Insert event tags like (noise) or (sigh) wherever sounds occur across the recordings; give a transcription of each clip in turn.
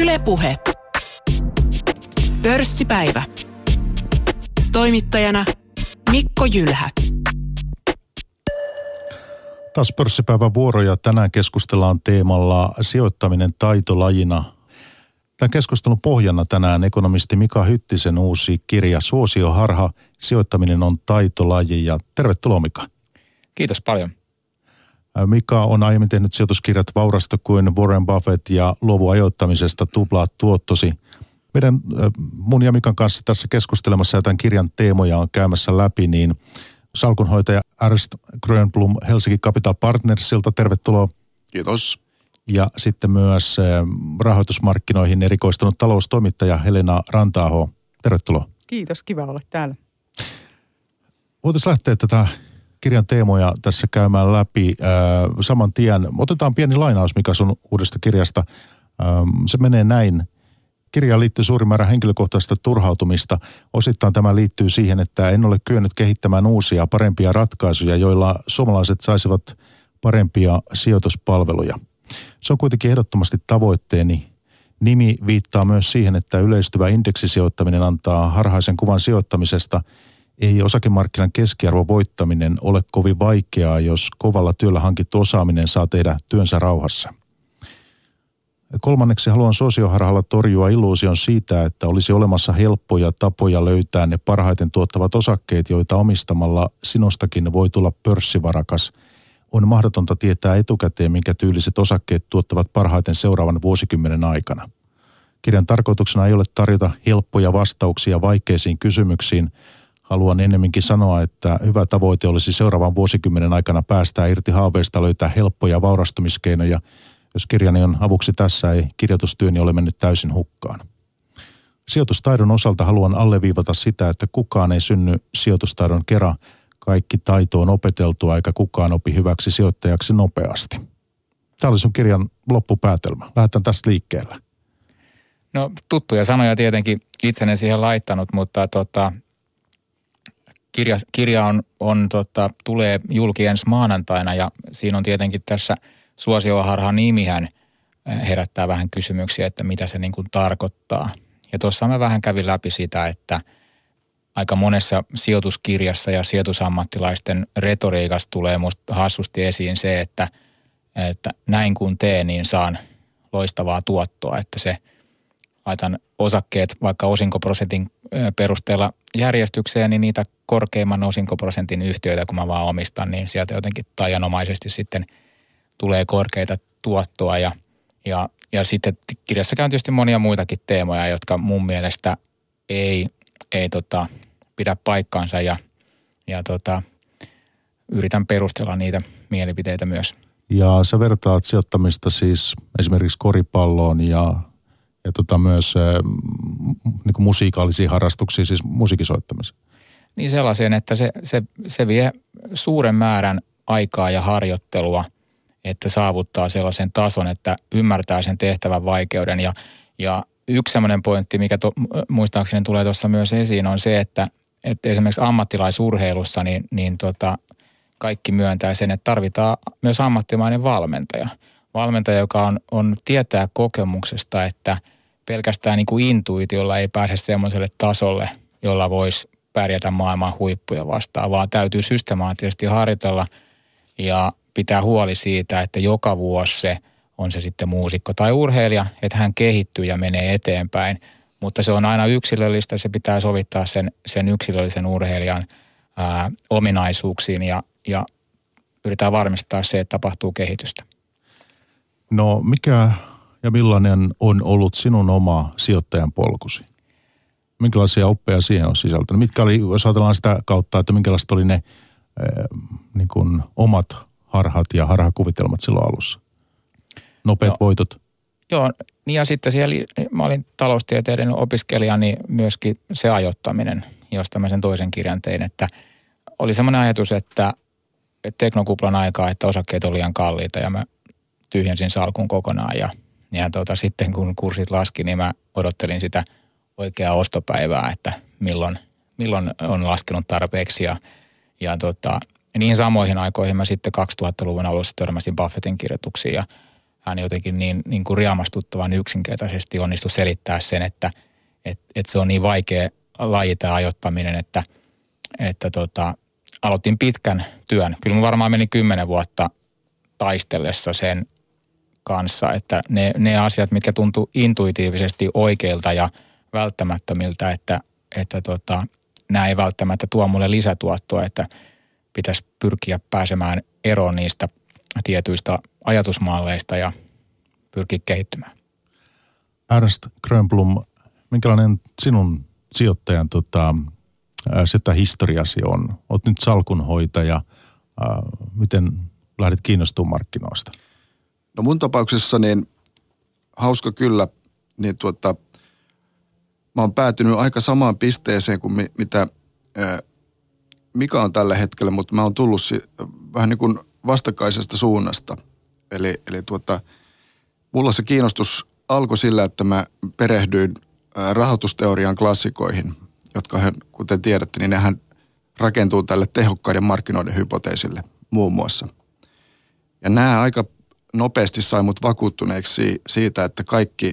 Ylepuhe. Pörssipäivä. Toimittajana Mikko Jylhä. Taas pörssipäivän vuoro ja tänään keskustellaan teemalla sijoittaminen taitolajina. Tämän keskustelun pohjana tänään ekonomisti Mika Hyttisen uusi kirja Suosioharha, sijoittaminen on taitolaji ja tervetuloa Mika. Kiitos paljon. Mika on aiemmin tehnyt sijoituskirjat Vaurasta kuin Warren Buffett ja luovu ajoittamisesta tuplaa tuottosi. Meidän mun ja Mikan kanssa tässä keskustelemassa ja tämän kirjan teemoja on käymässä läpi, niin salkunhoitaja Ernst Grönblom Helsinki Capital Partnersilta, tervetuloa. Kiitos. Ja sitten myös rahoitusmarkkinoihin erikoistunut taloustoimittaja Helena Rantaaho, tervetuloa. Kiitos, kiva olla täällä. Voitaisiin lähteä tätä kirjan teemoja tässä käymään läpi äh, saman tien. Otetaan pieni lainaus, mikä sun uudesta kirjasta. Ähm, se menee näin. Kirjaan liittyy suuri määrä henkilökohtaista turhautumista. Osittain tämä liittyy siihen, että en ole kyennyt kehittämään uusia, parempia ratkaisuja, joilla suomalaiset saisivat parempia sijoituspalveluja. Se on kuitenkin ehdottomasti tavoitteeni. Nimi viittaa myös siihen, että yleistyvä indeksisijoittaminen antaa harhaisen kuvan sijoittamisesta – ei osakemarkkinan keskiarvon voittaminen ole kovin vaikeaa, jos kovalla työllä hankittu osaaminen saa tehdä työnsä rauhassa. Kolmanneksi haluan sosioharhalla torjua illuusion siitä, että olisi olemassa helppoja tapoja löytää ne parhaiten tuottavat osakkeet, joita omistamalla sinustakin voi tulla pörssivarakas. On mahdotonta tietää etukäteen, minkä tyyliset osakkeet tuottavat parhaiten seuraavan vuosikymmenen aikana. Kirjan tarkoituksena ei ole tarjota helppoja vastauksia vaikeisiin kysymyksiin – haluan ennemminkin sanoa, että hyvä tavoite olisi seuraavan vuosikymmenen aikana päästää irti haaveista, löytää helppoja vaurastumiskeinoja. Jos kirjani on avuksi tässä, ei kirjoitustyöni ole mennyt täysin hukkaan. Sijoitustaidon osalta haluan alleviivata sitä, että kukaan ei synny sijoitustaidon kera. Kaikki taito on opeteltua eikä kukaan opi hyväksi sijoittajaksi nopeasti. Tämä oli sun kirjan loppupäätelmä. Lähdetään tästä liikkeelle. No tuttuja sanoja tietenkin itsenne siihen laittanut, mutta tota, kirja, kirja on, on tota, tulee julki ensi maanantaina ja siinä on tietenkin tässä suosioharha nimihän eh, herättää vähän kysymyksiä, että mitä se niin kuin tarkoittaa. Ja tuossa mä vähän kävin läpi sitä, että aika monessa sijoituskirjassa ja sijoitusammattilaisten retoriikassa tulee musta hassusti esiin se, että, että näin kun teen, niin saan loistavaa tuottoa, että se – laitan osakkeet vaikka osinkoprosentin perusteella järjestykseen, niin niitä korkeimman osinkoprosentin yhtiöitä, kun mä vaan omistan, niin sieltä jotenkin tajanomaisesti sitten tulee korkeita tuottoa ja, ja, ja sitten kirjassa käy tietysti monia muitakin teemoja, jotka mun mielestä ei, ei tota, pidä paikkaansa ja, ja tota, yritän perustella niitä mielipiteitä myös. Ja sä vertaat sijoittamista siis esimerkiksi koripalloon ja ja tota myös niin kuin musiikallisia harrastuksia, siis musiikisoittamisen? Niin sellaiseen, että se, se, se vie suuren määrän aikaa ja harjoittelua, että saavuttaa sellaisen tason, että ymmärtää sen tehtävän vaikeuden. Ja, ja yksi sellainen pointti, mikä to, muistaakseni tulee tuossa myös esiin, on se, että, että esimerkiksi ammattilaisurheilussa niin, niin tota, kaikki myöntää sen, että tarvitaan myös ammattimainen valmentaja. Valmentaja, joka on, on tietää kokemuksesta, että – pelkästään niin kuin intuitiolla ei pääse semmoiselle tasolle, jolla voisi pärjätä maailman huippuja vastaan, vaan täytyy systemaattisesti harjoitella ja pitää huoli siitä, että joka vuosi se on se sitten muusikko tai urheilija, että hän kehittyy ja menee eteenpäin. Mutta se on aina yksilöllistä, se pitää sovittaa sen, sen yksilöllisen urheilijan ää, ominaisuuksiin ja, ja yritetään varmistaa se, että tapahtuu kehitystä. No mikä ja millainen on ollut sinun oma sijoittajan polkusi? Minkälaisia oppeja siihen on sisältänyt? Mitkä oli, jos ajatellaan sitä kautta, että minkälaiset oli ne äh, niin kuin omat harhat ja harhakuvitelmat silloin alussa? Nopeat no, voitot? Joo, niin ja sitten siellä, mä olin taloustieteiden opiskelija, niin myöskin se ajoittaminen, josta mä sen toisen kirjan tein, että oli semmoinen ajatus, että, että teknokuplan aikaa, että osakkeet oli liian kalliita ja mä tyhjensin salkun kokonaan ja – ja tota, sitten kun kurssit laski, niin mä odottelin sitä oikeaa ostopäivää, että milloin, milloin on laskenut tarpeeksi. Ja, ja tota, niin samoihin aikoihin mä sitten 2000-luvun alussa törmäsin Buffettin kirjoituksiin ja hän jotenkin niin, niin kuin riamastuttavan yksinkertaisesti onnistui selittää sen, että et, et se on niin vaikea laji tämä ajoittaminen, että, että tota, aloitin pitkän työn. Kyllä mä varmaan meni kymmenen vuotta taistellessa sen kanssa, että ne, ne asiat, mitkä tuntuu intuitiivisesti oikeilta ja välttämättömiltä, että, että tota, nämä ei välttämättä tuo mulle lisätuottoa, että pitäisi pyrkiä pääsemään eroon niistä tietyistä ajatusmalleista ja pyrkiä kehittymään. Ernst Grönblom, minkälainen sinun sijoittajan tota, sitä historiasi on? Olet nyt salkunhoitaja. Miten lähdet kiinnostumaan markkinoista? No mun tapauksessa niin hauska kyllä, niin tuota, mä oon päätynyt aika samaan pisteeseen kuin mi, mitä Mika on tällä hetkellä, mutta mä oon tullut si, vähän niin kuin vastakkaisesta suunnasta. Eli, eli tuota, mulla se kiinnostus alkoi sillä, että mä perehdyin rahoitusteorian klassikoihin, jotka, kuten tiedätte, niin nehän rakentuu tälle tehokkaiden markkinoiden hypoteesille muun muassa. Ja nämä aika nopeasti sai mut vakuuttuneeksi siitä, että kaikki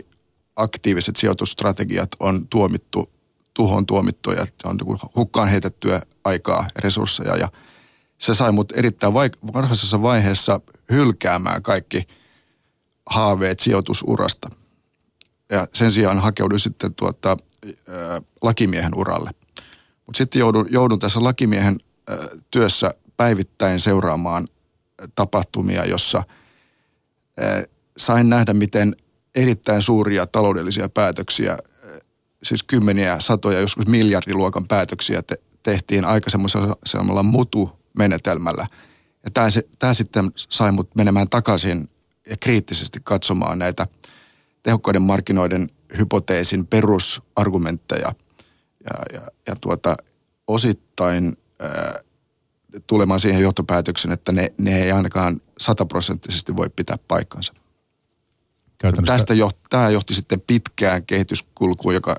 aktiiviset sijoitusstrategiat on tuomittu, tuhon tuomittuja, on niin hukkaan heitettyä aikaa ja resursseja. Ja se sai mut erittäin vaik- varhaisessa vaiheessa hylkäämään kaikki haaveet sijoitusurasta. Ja sen sijaan hakeuduin sitten tuota, ää, lakimiehen uralle. Mutta sitten joudun, joudun tässä lakimiehen ää, työssä päivittäin seuraamaan tapahtumia, jossa sain nähdä, miten erittäin suuria taloudellisia päätöksiä, siis kymmeniä, satoja, joskus miljardiluokan päätöksiä te, tehtiin aika semmoisella mutu-menetelmällä. Ja tämä, tämä sitten sai mut menemään takaisin ja kriittisesti katsomaan näitä tehokkaiden markkinoiden hypoteesin perusargumentteja ja, ja, ja tuota, osittain ää, tulemaan siihen johtopäätöksen, että ne, ne ei ainakaan sataprosenttisesti voi pitää paikkansa. Tästä johti, tämä johti sitten pitkään kehityskulkuun, joka,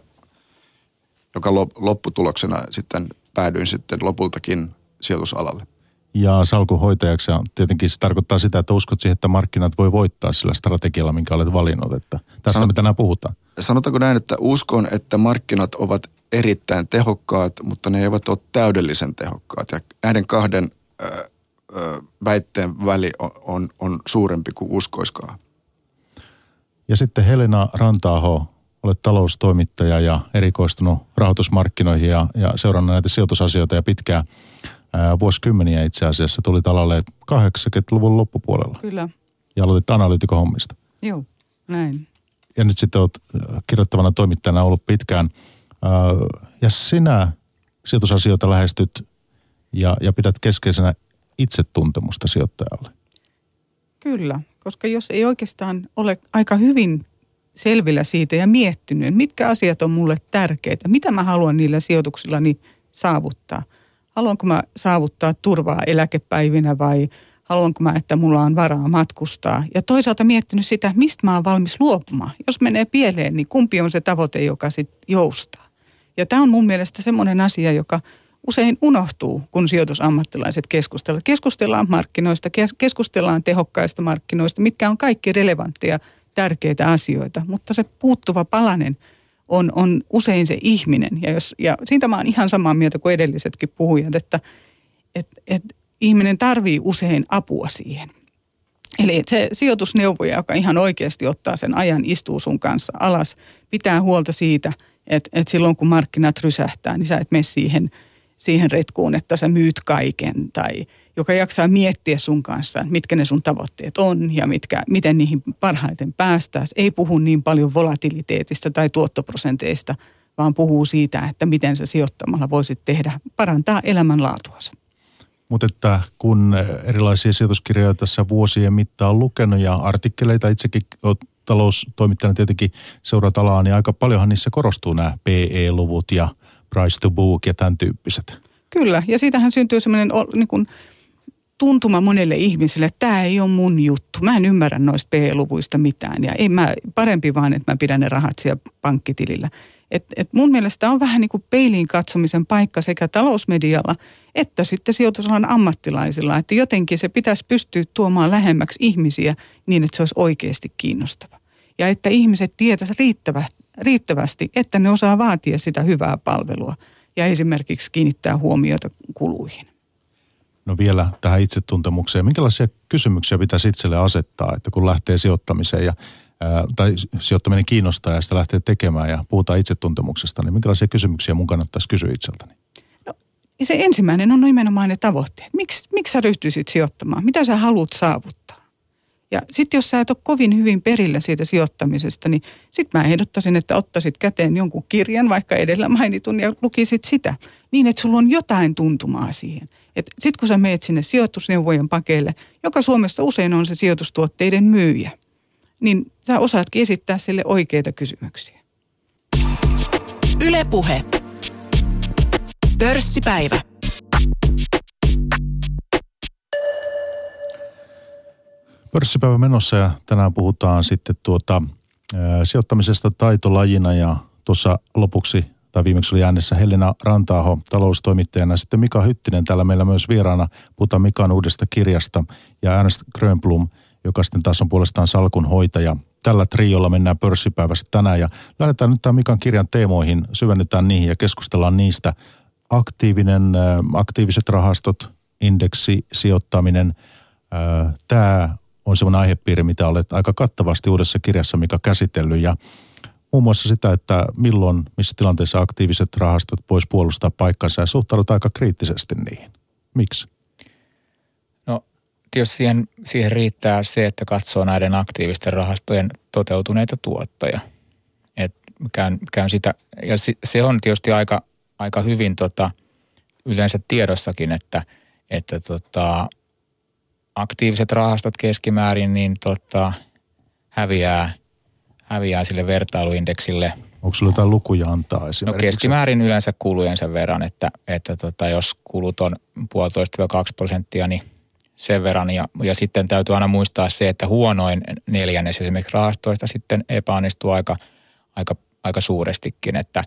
joka lopputuloksena sitten päädyin sitten lopultakin sijoitusalalle. Ja salkunhoitajaksi tietenkin se tarkoittaa sitä, että uskot siihen, että markkinat voi voittaa sillä strategialla, minkä olet valinnut. Että tästä Sanot, me tänään puhutaan. Sanotaanko näin, että uskon, että markkinat ovat erittäin tehokkaat, mutta ne eivät ole täydellisen tehokkaat. Ja näiden kahden ö, ö, väitteen väli on, on, on suurempi kuin uskoiskaan. Ja sitten Helena Rantaaho, olet taloustoimittaja ja erikoistunut rahoitusmarkkinoihin ja, ja seurannut näitä sijoitusasioita ja pitkään ää, vuosikymmeniä itse asiassa. Tuli talalle 80-luvun loppupuolella. Kyllä. Ja aloitit analyytikohommista. Joo, näin. Ja nyt sitten olet kirjoittavana toimittajana ollut pitkään. Ja sinä sijoitusasioita lähestyt ja, ja pidät keskeisenä itsetuntemusta sijoittajalle. Kyllä, koska jos ei oikeastaan ole aika hyvin selvillä siitä ja miettinyt, mitkä asiat on mulle tärkeitä, mitä mä haluan niillä sijoituksillani saavuttaa. Haluanko mä saavuttaa turvaa eläkepäivinä vai haluanko mä, että mulla on varaa matkustaa. Ja toisaalta miettinyt sitä, mistä mä oon valmis luopumaan. Jos menee pieleen, niin kumpi on se tavoite, joka sitten joustaa. Ja tämä on mun mielestä semmoinen asia, joka usein unohtuu, kun sijoitusammattilaiset keskustelevat. Keskustellaan markkinoista, keskustellaan tehokkaista markkinoista, mitkä on kaikki relevantteja, tärkeitä asioita, mutta se puuttuva palanen on, on usein se ihminen. Ja, jos, ja siitä mä oon ihan samaa mieltä kuin edellisetkin puhujat, että et, et ihminen tarvii usein apua siihen. Eli se sijoitusneuvoja, joka ihan oikeasti ottaa sen ajan, istuu sun kanssa alas, pitää huolta siitä, että, että silloin kun markkinat rysähtää, niin sä et mene siihen – siihen retkuun, että sä myyt kaiken tai joka jaksaa miettiä sun kanssa, mitkä ne sun tavoitteet on ja mitkä, miten niihin parhaiten päästään. Ei puhu niin paljon volatiliteetista tai tuottoprosenteista, vaan puhuu siitä, että miten sä sijoittamalla voisit tehdä, parantaa elämänlaatuasi. Mutta että kun erilaisia sijoituskirjoja tässä vuosien mittaan lukenut ja artikkeleita itsekin taloustoimittajana tietenkin seuraat alaa, niin aika paljonhan niissä korostuu nämä PE-luvut ja – price to book ja tämän tyyppiset. Kyllä, ja siitähän syntyy semmoinen niin kuin, tuntuma monelle ihmiselle, että tämä ei ole mun juttu. Mä en ymmärrä noista P-luvuista mitään ja ei mä, parempi vaan, että mä pidän ne rahat siellä pankkitilillä. Et, et mun mielestä on vähän niin kuin peiliin katsomisen paikka sekä talousmedialla että sitten sijoitusalan ammattilaisilla, että jotenkin se pitäisi pystyä tuomaan lähemmäksi ihmisiä niin, että se olisi oikeasti kiinnostava. Ja että ihmiset tietäisivät riittävästi, riittävästi, että ne osaa vaatia sitä hyvää palvelua ja esimerkiksi kiinnittää huomiota kuluihin. No vielä tähän itsetuntemukseen. Minkälaisia kysymyksiä pitäisi itselle asettaa, että kun lähtee sijoittamiseen ja ää, tai sijoittaminen kiinnostaa ja sitä lähtee tekemään ja puhutaan itsetuntemuksesta, niin minkälaisia kysymyksiä mun kannattaisi kysyä itseltäni? No, se ensimmäinen on nimenomaan ne tavoitteet. Miks, miksi sä ryhtyisit sijoittamaan? Mitä sä haluat saavuttaa? Ja sitten jos sä et ole kovin hyvin perillä siitä sijoittamisesta, niin sitten mä ehdottaisin, että ottaisit käteen jonkun kirjan, vaikka edellä mainitun, ja lukisit sitä. Niin, että sulla on jotain tuntumaa siihen. Sitten kun sä meet sinne sijoitusneuvojen pakeille, joka Suomessa usein on se sijoitustuotteiden myyjä, niin sä osaatkin esittää sille oikeita kysymyksiä. Ylepuhe. Pörssipäivä. Pörssipäivä menossa ja tänään puhutaan sitten tuota, sijoittamisesta taitolajina ja tuossa lopuksi tai viimeksi oli äänessä Helena Rantaaho taloustoimittajana. Sitten Mika Hyttinen täällä meillä myös vieraana. Puhutaan Mikan uudesta kirjasta ja Ernst Grönblom, joka sitten taas on puolestaan salkunhoitaja. Tällä triolla mennään pörssipäivässä tänään ja lähdetään nyt tämän Mikan kirjan teemoihin, syvennetään niihin ja keskustellaan niistä. Aktiivinen, aktiiviset rahastot, indeksi, sijoittaminen. Tämä on semmoinen aihepiiri, mitä olet aika kattavasti uudessa kirjassa, mikä käsitellyt ja muun muassa sitä, että milloin, missä tilanteessa aktiiviset rahastot vois puolustaa paikkansa ja suhtaudut aika kriittisesti niihin. Miksi? No tietysti siihen, siihen riittää se, että katsoo näiden aktiivisten rahastojen toteutuneita tuottoja. Et käyn, käyn sitä, ja se on tietysti aika, aika hyvin tota, yleensä tiedossakin, että, että tota, aktiiviset rahastot keskimäärin niin tota, häviää, häviää sille vertailuindeksille. Onko sinulla jotain lukuja antaa esimerkiksi? No keskimäärin yleensä kulujensa verran, että, että tota, jos kulut on puolitoista 2 prosenttia, niin sen verran. Ja, ja sitten täytyy aina muistaa se, että huonoin neljännes esimerkiksi rahastoista sitten epäonnistuu aika, aika, aika suurestikin, että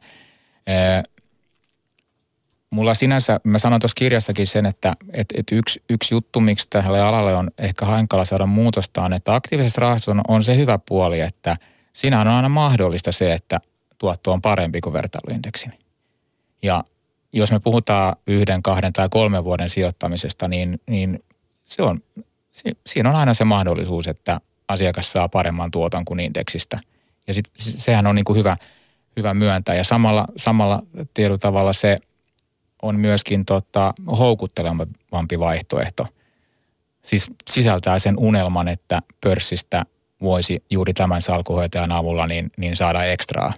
mulla sinänsä, mä sanon tuossa kirjassakin sen, että, että, että yksi, yksi juttu, miksi tälle alalle on ehkä hankala saada muutosta on, että aktiivisessa rahastossa on, on se hyvä puoli, että siinä on aina mahdollista se, että tuotto on parempi kuin vertailuindeksi. Ja jos me puhutaan yhden, kahden tai kolmen vuoden sijoittamisesta, niin, niin se on, siinä on aina se mahdollisuus, että asiakas saa paremman tuoton kuin indeksistä. Ja sit, sehän on niin kuin hyvä, hyvä myöntää. Ja samalla, samalla tietyllä tavalla se – on myöskin tota, houkuttelevampi vaihtoehto. Siis sisältää sen unelman, että pörssistä voisi juuri tämän salkuhoitajan avulla niin, niin saada ekstraa.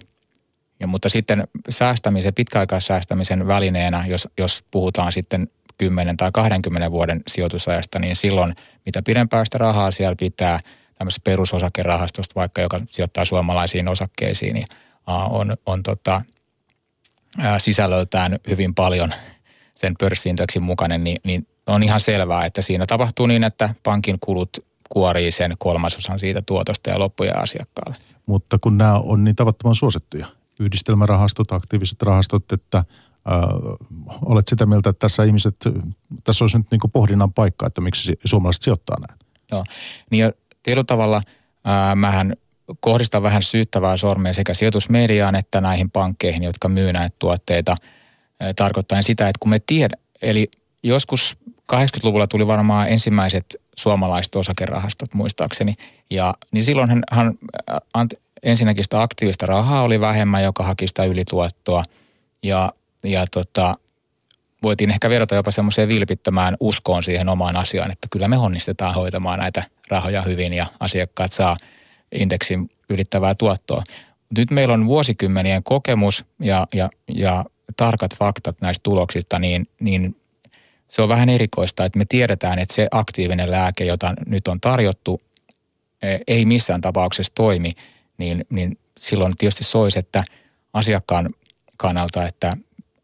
Ja, mutta sitten säästämisen, pitkäaikaissäästämisen välineenä, jos, jos puhutaan sitten 10 tai 20 vuoden sijoitusajasta, niin silloin mitä pidempää sitä rahaa siellä pitää tämmöisestä perusosakerahastosta, vaikka joka sijoittaa suomalaisiin osakkeisiin, niin on, on tota, sisällöltään hyvin paljon sen pörssiindeksin mukainen, niin, niin on ihan selvää, että siinä tapahtuu niin, että pankin kulut kuorii sen kolmasosan siitä tuotosta ja loppuja asiakkaalle. Mutta kun nämä on niin tavattoman suosittuja, yhdistelmärahastot, aktiiviset rahastot, että äh, olet sitä mieltä, että tässä ihmiset, tässä olisi nyt niin pohdinnan paikka, että miksi suomalaiset sijoittaa näin. Joo, niin tietyllä tavalla äh, mähän kohdistaa vähän syyttävää sormea sekä sijoitusmediaan että näihin pankkeihin, jotka myy näitä tuotteita. Tarkoittaen sitä, että kun me tiedä, eli joskus 80-luvulla tuli varmaan ensimmäiset suomalaiset osakerahastot muistaakseni. Ja niin silloinhan hän, ensinnäkin sitä aktiivista rahaa oli vähemmän, joka haki sitä ylituottoa. Ja, ja tota, voitiin ehkä verrata jopa semmoiseen vilpittömään uskoon siihen omaan asiaan, että kyllä me onnistetaan hoitamaan näitä rahoja hyvin ja asiakkaat saa – indeksin ylittävää tuottoa. Nyt meillä on vuosikymmenien kokemus ja, ja, ja tarkat faktat näistä tuloksista, niin, niin se on vähän erikoista, että me tiedetään, että se aktiivinen lääke, jota nyt on tarjottu, e, ei missään tapauksessa toimi, niin, niin silloin tietysti soisi, että asiakkaan kannalta, että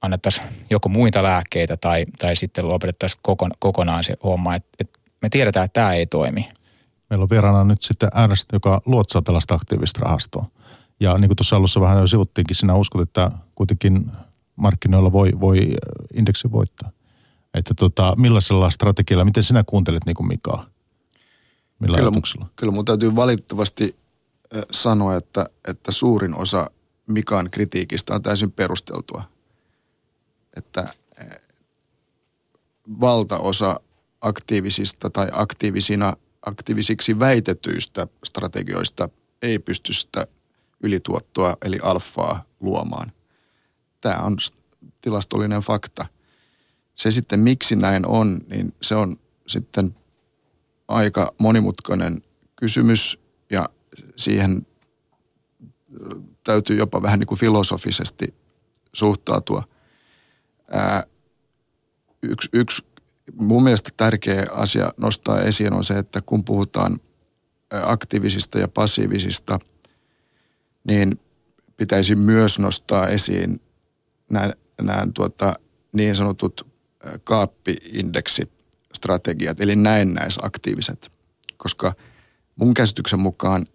annettaisiin joko muita lääkkeitä tai, tai sitten lopetettaisiin kokonaan se homma. Et, et me tiedetään, että tämä ei toimi. Meillä on vieraana nyt sitten äänestä, joka luotsaa tällaista aktiivista rahastoa. Ja niin kuin tuossa alussa vähän jo sivuttiinkin, sinä uskot, että kuitenkin markkinoilla voi, voi indeksi voittaa. Että tota, millaisella strategialla, miten sinä kuuntelet niin kuin Mikaa? Millä kyllä, ajatuksella? Kyllä mun täytyy valitettavasti sanoa, että, että suurin osa Mikan kritiikistä on täysin perusteltua. Että valtaosa aktiivisista tai aktiivisina, aktiivisiksi väitetyistä strategioista ei pysty sitä ylituottoa eli alfaa luomaan. Tämä on tilastollinen fakta. Se sitten miksi näin on, niin se on sitten aika monimutkainen kysymys ja siihen täytyy jopa vähän niin kuin filosofisesti suhtautua. Ää, yksi, yksi mun mielestä tärkeä asia nostaa esiin on se, että kun puhutaan aktiivisista ja passiivisista, niin pitäisi myös nostaa esiin nämä, tuota, niin sanotut kaappi-indeksistrategiat, eli näennäisaktiiviset, koska mun käsityksen mukaan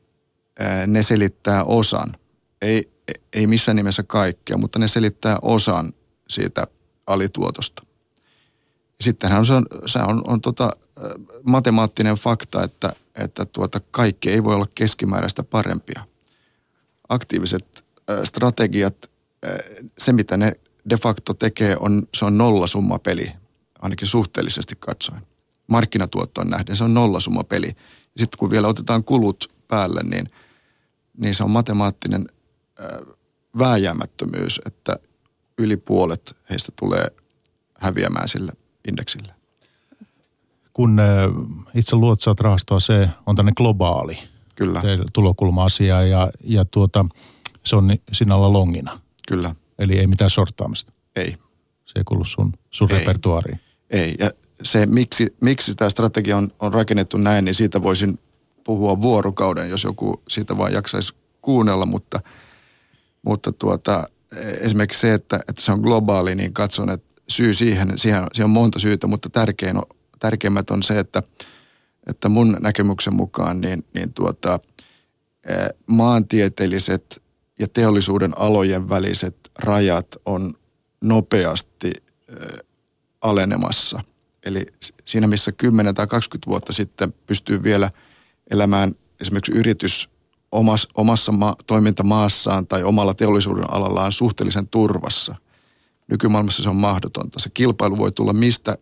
ne selittää osan, ei, ei missään nimessä kaikkea, mutta ne selittää osan siitä alituotosta. Sittenhän se on, se on, on tota, matemaattinen fakta, että, että tuota, kaikki ei voi olla keskimääräistä parempia. Aktiiviset strategiat, se mitä ne de facto tekee, on, se on nollasummapeli, ainakin suhteellisesti katsoen. Markkinatuottoon nähden se on nollasummapeli. Sitten kun vielä otetaan kulut päälle, niin, niin se on matemaattinen vääjäämättömyys, että yli puolet heistä tulee häviämään sille indeksille. Kun itse luotsaat rahastoa, se on tänne globaali Kyllä. tulokulma-asia ja, ja tuota, se on alla longina. Kyllä. Eli ei mitään sortaamista. Ei. Se ei kuulu sun, sun ei. repertuaariin. Ei. Ja se, miksi, miksi tämä strategia on, on rakennettu näin, niin siitä voisin puhua vuorokauden, jos joku siitä vaan jaksaisi kuunnella, mutta, mutta tuota, esimerkiksi se, että, että se on globaali, niin katson, että syy siihen, siihen, siihen on monta syytä, mutta tärkein on, tärkeimmät on se, että, että mun näkemyksen mukaan niin, niin tuota, maantieteelliset ja teollisuuden alojen väliset rajat on nopeasti alenemassa. Eli siinä, missä 10 tai 20 vuotta sitten pystyy vielä elämään esimerkiksi yritys omassa, omassa ma- toimintamaassaan tai omalla teollisuuden alallaan suhteellisen turvassa – Nykymaailmassa se on mahdotonta. Se kilpailu voi tulla mistä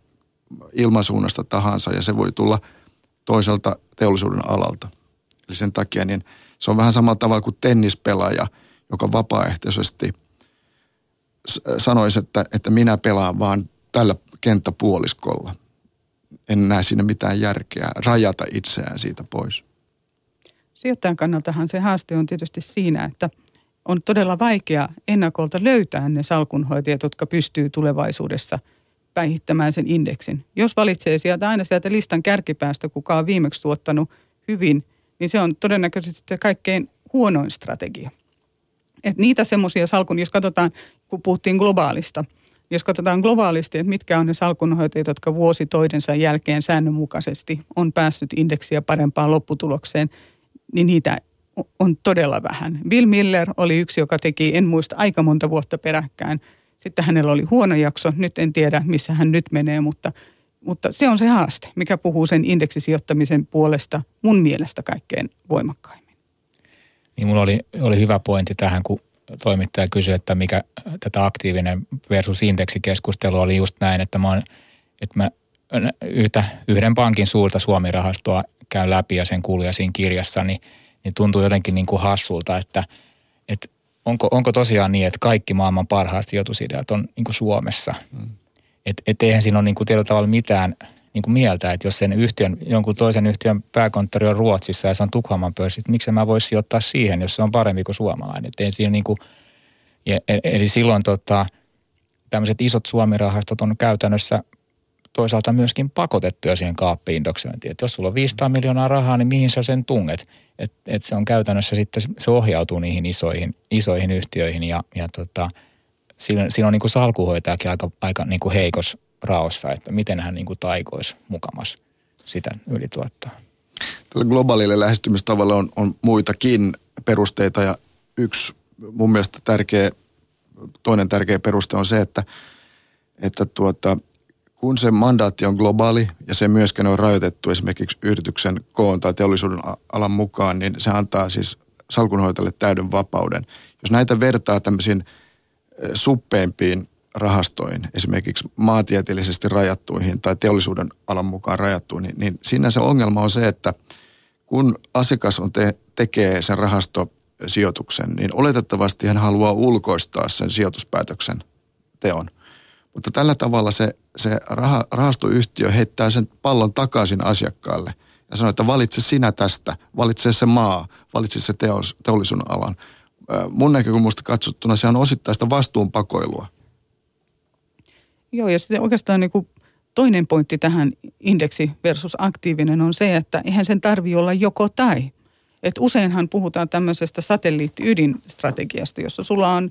ilmansuunnasta tahansa ja se voi tulla toiselta teollisuuden alalta. Eli sen takia niin se on vähän samalla tavalla kuin tennispelaaja, joka vapaaehtoisesti sanoisi, että, että minä pelaan vaan tällä kenttäpuoliskolla. En näe siinä mitään järkeä rajata itseään siitä pois. Sijoittajan kannaltahan se haaste on tietysti siinä, että – on todella vaikea ennakolta löytää ne salkunhoitajat, jotka pystyy tulevaisuudessa päihittämään sen indeksin. Jos valitsee sieltä aina sieltä listan kärkipäästä, kuka on viimeksi tuottanut hyvin, niin se on todennäköisesti kaikkein huonoin strategia. Et niitä semmoisia salkun, jos katsotaan, kun puhuttiin globaalista, jos katsotaan globaalisti, että mitkä on ne salkunhoitajat, jotka vuosi toidensa jälkeen säännönmukaisesti on päässyt indeksiä parempaan lopputulokseen, niin niitä on todella vähän. Bill Miller oli yksi, joka teki, en muista, aika monta vuotta peräkkäin. Sitten hänellä oli huono jakso. Nyt en tiedä, missä hän nyt menee, mutta, mutta se on se haaste, mikä puhuu sen indeksisijoittamisen puolesta mun mielestä kaikkein voimakkaimmin. Niin mulla oli, oli hyvä pointti tähän, kun toimittaja kysyi, että mikä tätä aktiivinen versus indeksikeskustelu oli just näin, että mä, oon, että mä yhtä, yhden pankin suurta Suomi-rahastoa käyn läpi ja sen kuuluja siinä kirjassa, niin – niin tuntuu jotenkin niin kuin hassulta, että, että onko, onko tosiaan niin, että kaikki maailman parhaat sijoitusideat on niin kuin Suomessa. Mm. Että et eihän siinä ole niin kuin tietyllä tavalla mitään niin kuin mieltä, että jos sen yhtiön, jonkun toisen yhtiön pääkonttori on Ruotsissa ja se on Tukholman pörssissä, miksi mä voisi sijoittaa siihen, jos se on parempi kuin suomalainen. Et siinä niin kuin, e, eli silloin tota, tämmöiset isot suomirahastot on käytännössä toisaalta myöskin pakotettuja siihen kaappiindoksointiin. Että jos sulla on 500 miljoonaa rahaa, niin mihin sä sen tunget? Et, et se on käytännössä sitten, se ohjautuu niihin isoihin, isoihin yhtiöihin ja, ja tota, siinä, siinä on niin kuin salkuhoitajakin aika, aika niin kuin heikos raossa, että miten hän niin kuin taikoisi mukamas sitä ylituottaa. Tällä globaalille lähestymistavalla on, on muitakin perusteita ja yksi mun mielestä tärkeä, toinen tärkeä peruste on se, että, että tuota, kun se mandaatti on globaali ja se myöskin on rajoitettu esimerkiksi yrityksen koon tai teollisuuden alan mukaan, niin se antaa siis salkunhoitajalle täyden vapauden. Jos näitä vertaa tämmöisiin suppeimpiin rahastoihin, esimerkiksi maantieteellisesti rajattuihin tai teollisuuden alan mukaan rajattuihin, niin, niin siinä se ongelma on se, että kun asiakas on te, tekee sen rahastosijoituksen, niin oletettavasti hän haluaa ulkoistaa sen sijoituspäätöksen teon. Mutta tällä tavalla se, se raha, rahastoyhtiö heittää sen pallon takaisin asiakkaalle ja sanoo, että valitse sinä tästä, valitse se maa, valitse se teos, teollisuuden alan. Mun näkökulmasta katsottuna se on osittaista vastuunpakoilua. Joo, ja sitten oikeastaan niin kuin toinen pointti tähän indeksi versus aktiivinen on se, että eihän sen tarvi olla joko tai. Et useinhan puhutaan tämmöisestä satelliitti-ydinstrategiasta, jossa sulla on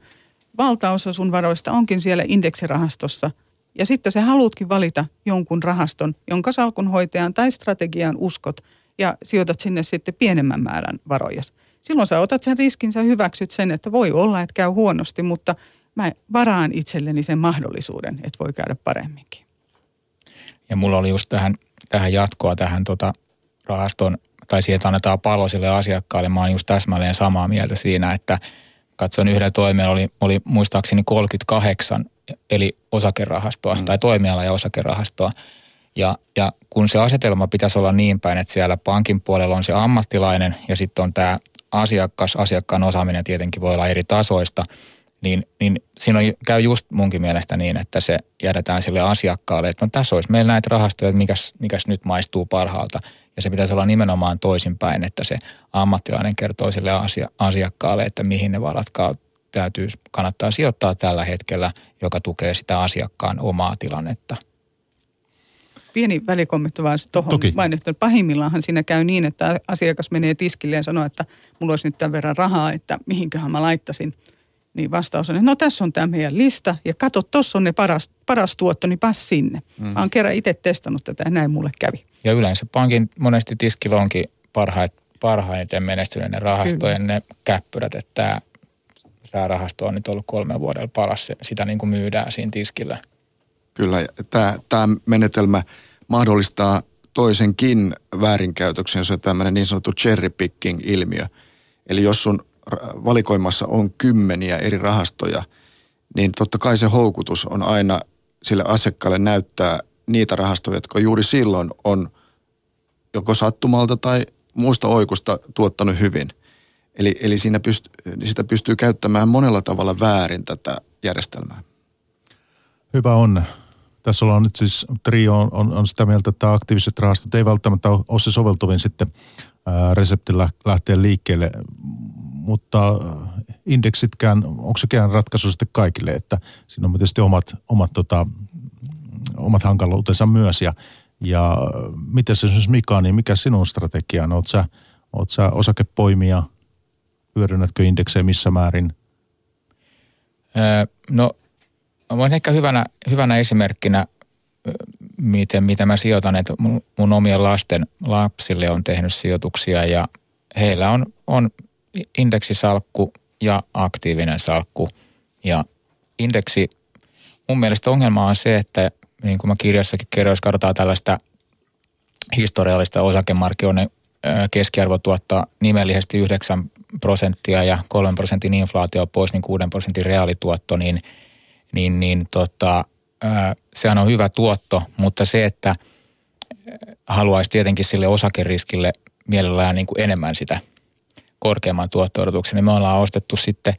valtaosa sun varoista onkin siellä indeksirahastossa. Ja sitten sä haluutkin valita jonkun rahaston, jonka salkunhoitajan tai strategiaan uskot ja sijoitat sinne sitten pienemmän määrän varoja. Silloin sä otat sen riskin, sä hyväksyt sen, että voi olla, että käy huonosti, mutta mä varaan itselleni sen mahdollisuuden, että voi käydä paremminkin. Ja mulla oli just tähän, tähän jatkoa tähän tota rahaston, tai siihen, annetaan pallo sille asiakkaalle. Mä oon just täsmälleen samaa mieltä siinä, että katsoin yhdellä toimijalla oli, oli muistaakseni 38 eli osakerahastoa mm. tai toimiala ja osakerahastoa. Ja, ja kun se asetelma pitäisi olla niin päin, että siellä pankin puolella on se ammattilainen ja sitten on tämä asiakas, asiakkaan osaaminen tietenkin voi olla eri tasoista – niin, niin siinä on, käy just munkin mielestä niin, että se jätetään sille asiakkaalle, että no tässä olisi meillä näitä rahastoja, että mikäs, mikäs nyt maistuu parhaalta. Ja se pitäisi olla nimenomaan toisinpäin, että se ammattilainen kertoo sille asia, asiakkaalle, että mihin ne varat täytyy, kannattaa sijoittaa tällä hetkellä, joka tukee sitä asiakkaan omaa tilannetta. Pieni välikommentti vaan tuohon vain, että pahimmillaanhan siinä käy niin, että asiakas menee tiskille ja sanoo, että mulla olisi nyt tämän verran rahaa, että mihinköhän mä laittasin – niin vastaus on, että no tässä on tämä meidän lista ja kato, tuossa on ne paras, paras tuotto, niin pass sinne. Mm. Mä oon kerran itse testannut tätä ja näin mulle kävi. Ja yleensä pankin monesti tiskillä onkin parhaat, parhaiten menestyneiden rahastojen Kyllä. ne käppyrät, että tämä, tämä rahasto on nyt ollut kolme vuodella paras, sitä niin kuin myydään siinä tiskillä. Kyllä, tämä, tämä menetelmä mahdollistaa toisenkin väärinkäytöksen, se on tämmöinen niin sanottu cherry picking ilmiö. Eli jos sun valikoimassa on kymmeniä eri rahastoja, niin totta kai se houkutus on aina sille asiakkaalle näyttää niitä rahastoja, jotka juuri silloin on joko sattumalta tai muista oikusta tuottanut hyvin. Eli, eli siinä pyst, sitä pystyy käyttämään monella tavalla väärin tätä järjestelmää. Hyvä on. Tässä ollaan nyt siis, Trio on, on, on sitä mieltä, että aktiiviset rahastot ei välttämättä ole se soveltuvin sitten reseptillä lähteä liikkeelle, mutta indeksitkään, onko sekään ratkaisu sitten kaikille, että siinä on tietysti omat, omat, tota, omat hankaluutensa myös ja, ja miten se esimerkiksi Mika, niin mikä sinun strategia on? Oot sä, oot sä osakepoimija, hyödynnätkö indeksejä missä määrin? Öö, no voin ehkä hyvänä, hyvänä esimerkkinä miten, mitä mä sijoitan, että mun, mun omien lasten lapsille on tehnyt sijoituksia ja heillä on, on indeksisalkku ja aktiivinen salkku. Ja indeksi, mun mielestä ongelma on se, että niin kuin mä kirjassakin kerroin, jos katsotaan tällaista historiallista osakemarkkinoiden keskiarvo tuottaa nimellisesti 9 prosenttia ja 3 prosentin inflaatio pois, niin 6 prosentin reaalituotto, niin, niin, niin tota, sehän on hyvä tuotto, mutta se, että haluaisi tietenkin sille osakeriskille mielellään niin kuin enemmän sitä korkeamman tuotto niin me ollaan ostettu sitten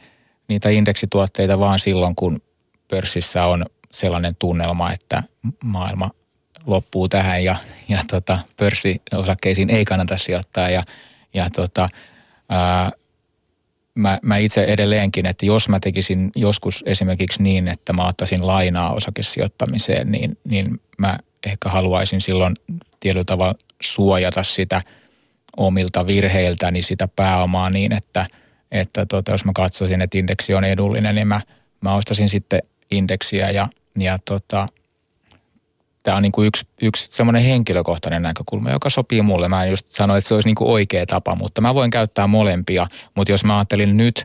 niitä indeksituotteita vaan silloin, kun pörssissä on sellainen tunnelma, että maailma loppuu tähän ja, ja tota, pörssiosakkeisiin ei kannata sijoittaa. Ja, ja tota, ää, mä, mä itse edelleenkin, että jos mä tekisin joskus esimerkiksi niin, että mä ottaisin lainaa osakesijoittamiseen, niin, niin mä ehkä haluaisin silloin tietyllä tavalla suojata sitä omilta virheiltäni sitä pääomaa niin, että, että tota, jos mä katsoisin, että indeksi on edullinen, niin mä, mä ostasin sitten indeksiä ja, ja tota, tämä on niin kuin yksi, yksi semmoinen henkilökohtainen näkökulma, joka sopii mulle. Mä en just sano, että se olisi niin kuin oikea tapa, mutta mä voin käyttää molempia. Mutta jos mä ajattelin nyt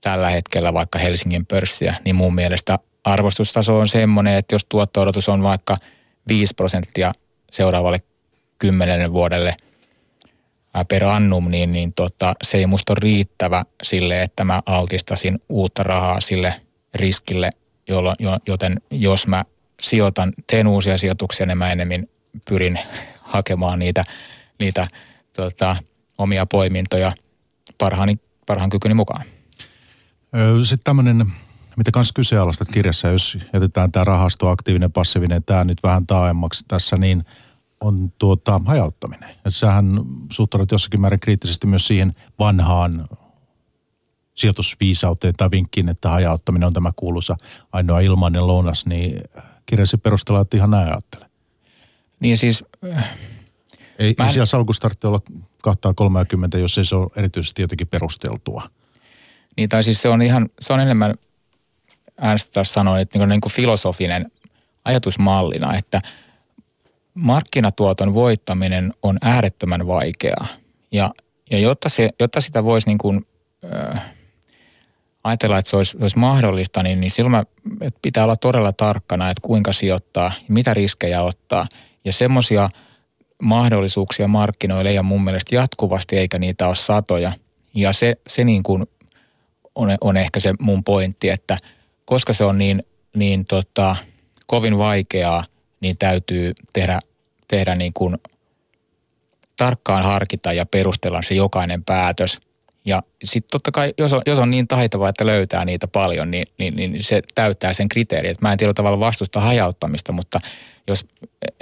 tällä hetkellä vaikka Helsingin pörssiä, niin mun mielestä arvostustaso on semmoinen, että jos tuotto-odotus on vaikka 5 prosenttia seuraavalle kymmenelle vuodelle per annum, niin, niin tota, se ei musta ole riittävä sille, että mä altistasin uutta rahaa sille riskille, jolloin, joten jos mä sijoitan, teen uusia sijoituksia, niin mä enemmän pyrin (laughs) hakemaan niitä, niitä tota, omia poimintoja parhaani, parhaan kykyni mukaan. Sitten tämmöinen, mitä kanssa kyseenalaistat kirjassa, jos jätetään tämä rahasto, aktiivinen, passiivinen, tämä nyt vähän taaemmaksi tässä, niin on tuota hajauttaminen. Et sähän suhtaudut jossakin määrin kriittisesti myös siihen vanhaan sijoitusviisauteen tai vinkkiin, että hajauttaminen on tämä kuuluisa ainoa ilmainen lounas, niin kirjasi perusteella, että ihan näin ajattele. Niin siis... Ei, en... siellä salkussa tarvitse olla 230, jos ei se ole erityisesti jotenkin perusteltua. Niin tai siis se on ihan, se on enemmän äänestä sanoin, että niin kuin, niin kuin filosofinen ajatusmallina, että markkinatuoton voittaminen on äärettömän vaikeaa. Ja, ja jotta, se, jotta sitä voisi niin kuin, äh, ajatella, että se olisi, olisi mahdollista, niin, niin silloin mä, että pitää olla todella tarkkana, että kuinka sijoittaa, mitä riskejä ottaa. Ja semmoisia mahdollisuuksia markkinoille ole mun mielestä jatkuvasti, eikä niitä ole satoja. Ja se, se niin kuin on, on ehkä se mun pointti, että koska se on niin, niin tota, kovin vaikeaa, niin täytyy tehdä, tehdä niin kuin tarkkaan harkita ja perustella se jokainen päätös. Ja sitten totta kai, jos on, jos on niin taitava, että löytää niitä paljon, niin, niin, niin se täyttää sen kriteerin. Et mä en tiedä tavalla vastusta hajauttamista, mutta jos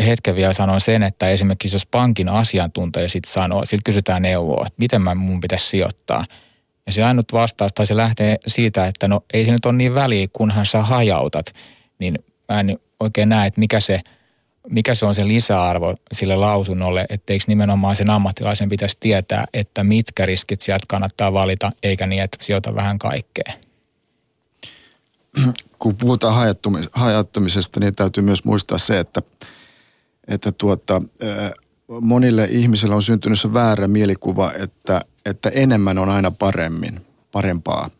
hetken vielä sanon sen, että esimerkiksi jos pankin asiantuntija sitten sanoo, siltä kysytään neuvoa, että miten mä mun pitäisi sijoittaa. Ja se ainut vastaus, tai se lähtee siitä, että no ei se nyt ole niin väliä, kunhan sä hajautat. Niin mä en oikein näe, että mikä se – mikä se on se lisäarvo sille lausunnolle, etteikö nimenomaan sen ammattilaisen pitäisi tietää, että mitkä riskit sieltä kannattaa valita, eikä niin, että sijoita vähän kaikkea. Kun puhutaan hajattumisesta, niin täytyy myös muistaa se, että, että tuota, monille ihmisille on syntynyt se väärä mielikuva, että, että enemmän on aina paremmin, parempaa.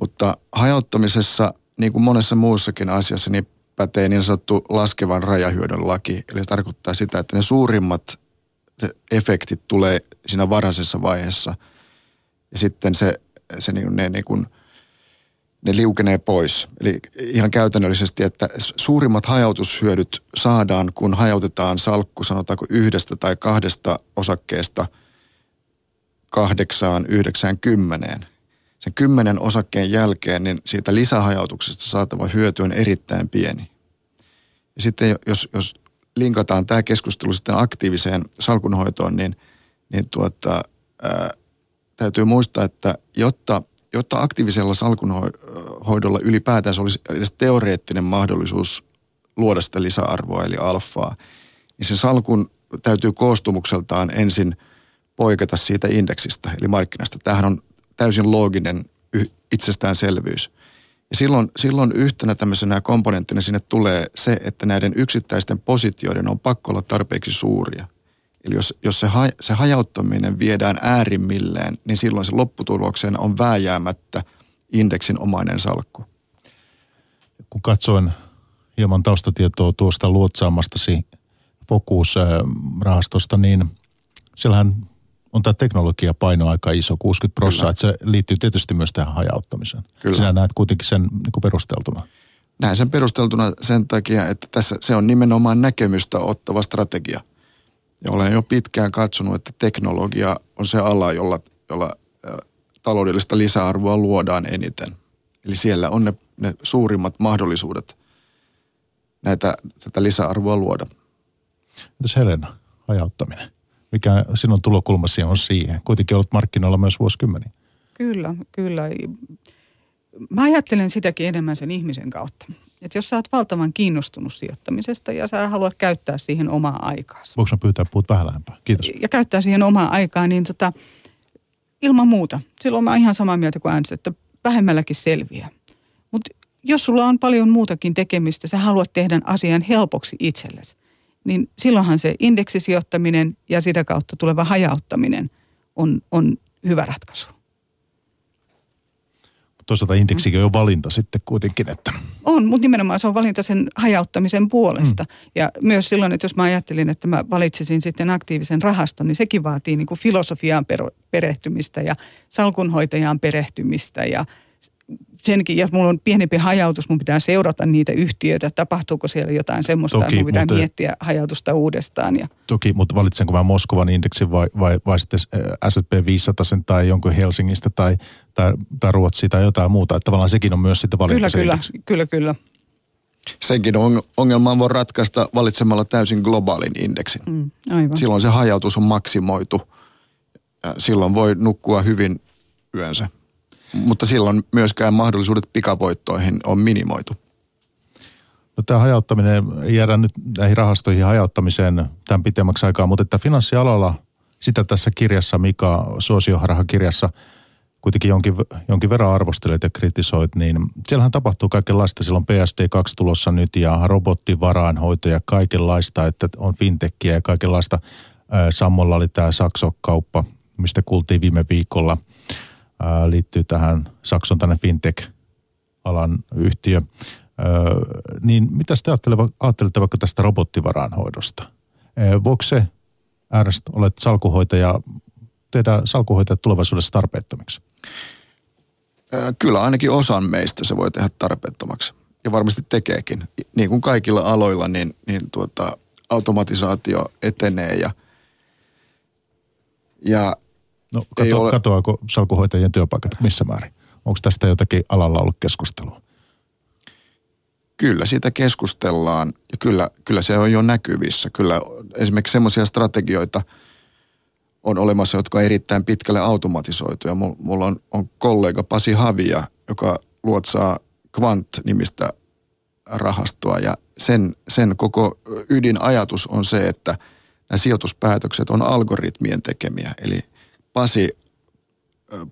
Mutta hajauttamisessa, niin kuin monessa muussakin asiassa, niin pätee niin sanottu laskevan rajahyödyn laki. Eli se tarkoittaa sitä, että ne suurimmat efektit tulee siinä varhaisessa vaiheessa. Ja sitten se, se niin, ne, niin kuin, ne liukenee pois. Eli ihan käytännöllisesti, että suurimmat hajautushyödyt saadaan, kun hajautetaan salkku sanotaanko yhdestä tai kahdesta osakkeesta kahdeksaan, yhdeksään, kymmeneen sen kymmenen osakkeen jälkeen, niin siitä lisähajautuksesta saatava hyöty on erittäin pieni. Ja sitten jos, jos linkataan tämä keskustelu sitten aktiiviseen salkunhoitoon, niin, niin tuota, ää, täytyy muistaa, että jotta, jotta aktiivisella salkunhoidolla ylipäätään olisi edes teoreettinen mahdollisuus luoda sitä lisäarvoa eli alfaa, niin se salkun täytyy koostumukseltaan ensin poiketa siitä indeksistä eli markkinasta. Tämähän on täysin looginen itsestäänselvyys. Ja silloin, silloin yhtenä tämmöisenä komponenttina sinne tulee se, että näiden yksittäisten positioiden on pakko olla tarpeeksi suuria. Eli jos, jos se, ha, se hajauttaminen viedään äärimmilleen, niin silloin se lopputuloksena on vääjäämättä indeksin omainen salkku. Kun katsoin hieman taustatietoa tuosta luotsaamastasi Focus-rahastosta, niin siellähän on tämä teknologiapaino aika iso, 60 prosenttia, että se liittyy tietysti myös tähän hajauttamiseen. Kyllä. Sinä näet kuitenkin sen niin kuin perusteltuna. Näen sen perusteltuna sen takia, että tässä se on nimenomaan näkemystä ottava strategia. Ja olen jo pitkään katsonut, että teknologia on se ala, jolla, jolla taloudellista lisäarvoa luodaan eniten. Eli siellä on ne, ne suurimmat mahdollisuudet näitä, tätä lisäarvoa luoda. Entäs Helena, hajauttaminen? Mikä sinun tulokulmasi on siihen? Kuitenkin olet markkinoilla myös vuosikymmeniä. Kyllä, kyllä. Mä ajattelen sitäkin enemmän sen ihmisen kautta. Että jos sä oot valtavan kiinnostunut sijoittamisesta ja sä haluat käyttää siihen omaa aikaa. Voinko mä pyytää puhut vähän lähempää? Kiitos. Ja käyttää siihen omaa aikaa, niin tota, ilman muuta. Silloin mä oon ihan samaa mieltä kuin äänestä, että vähemmälläkin selviää. Mutta jos sulla on paljon muutakin tekemistä, sä haluat tehdä asian helpoksi itsellesi, niin silloinhan se indeksisijoittaminen ja sitä kautta tuleva hajauttaminen on, on hyvä ratkaisu. Toisaalta indeksikin on jo valinta sitten kuitenkin, että... On, mutta nimenomaan se on valinta sen hajauttamisen puolesta. Mm. Ja myös silloin, että jos mä ajattelin, että mä valitsisin sitten aktiivisen rahaston, niin sekin vaatii niin kuin filosofiaan perehtymistä ja salkunhoitajaan perehtymistä ja senkin, jos mulla on pienempi hajautus, mun pitää seurata niitä yhtiöitä, tapahtuuko siellä jotain semmoista, toki, mun pitää mutta, miettiä hajautusta uudestaan. Ja. Toki, mutta valitsenko mä Moskovan indeksin vai, vai, vai sitten S&P 500 tai jonkun Helsingistä tai, tai, tai Ruotsia tai jotain muuta. Että tavallaan sekin on myös sitten valinta Kyllä, kyllä, kyllä, kyllä. Senkin on, ongelman voi ratkaista valitsemalla täysin globaalin indeksin. Mm, aivan. Silloin se hajautus on maksimoitu. Ja silloin voi nukkua hyvin yönsä mutta silloin myöskään mahdollisuudet pikavoittoihin on minimoitu. No tämä hajauttaminen, ei jäädä nyt näihin rahastoihin hajauttamiseen tämän pitemmäksi aikaa, mutta että finanssialalla sitä tässä kirjassa, Mika Suosioharha kirjassa kuitenkin jonkin, jonkin verran arvostelet ja kritisoit, niin siellähän tapahtuu kaikenlaista. Silloin PSD2 tulossa nyt ja robottivarainhoito ja kaikenlaista, että on fintekkiä ja kaikenlaista. Sammolla oli tämä Sakso-kauppa, mistä kuultiin viime viikolla – liittyy tähän Sakson tänne fintech-alan yhtiö. Niin mitä te ajattelette vaikka tästä robottivaraanhoidosta? Voiko se, Ernst, olet salkuhoitaja, tehdä salkuhoitajat tulevaisuudessa tarpeettomiksi? Kyllä ainakin osan meistä se voi tehdä tarpeettomaksi. Ja varmasti tekeekin. Niin kuin kaikilla aloilla, niin, niin tuota, automatisaatio etenee ja, ja No kato, ole... katoako salkuhoitajien työpaikat missä määrin? Onko tästä jotakin alalla ollut keskustelua? Kyllä siitä keskustellaan ja kyllä, kyllä se on jo näkyvissä. Kyllä esimerkiksi semmoisia strategioita on olemassa, jotka on erittäin pitkälle automatisoituja. Mulla on, on kollega Pasi Havia, joka luotsaa Quant-nimistä rahastoa ja sen, sen koko ydinajatus on se, että nämä sijoituspäätökset on algoritmien tekemiä. Eli Pasi,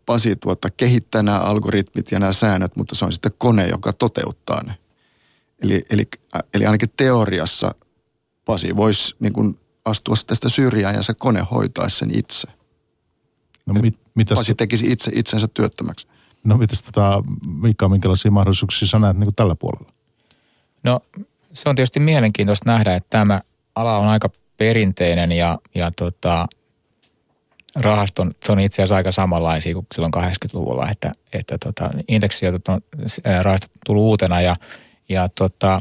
Pasi tuota, kehittää nämä algoritmit ja nämä säännöt, mutta se on sitten kone, joka toteuttaa ne. Eli, eli, eli ainakin teoriassa Pasi voisi niin kuin astua tästä syrjään ja se kone hoitaisi sen itse. No, mit, mitäs... Pasi tekisi itse itsensä työttömäksi. No mitäs tota, Mika, minkälaisia mahdollisuuksia sä näet niin kuin tällä puolella? No se on tietysti mielenkiintoista nähdä, että tämä ala on aika perinteinen ja, ja tota, rahaston, se on itse asiassa aika samanlaisia kuin silloin 80-luvulla, että, että tota, indeksisijoitot on rahastot tullut uutena ja, ja tota,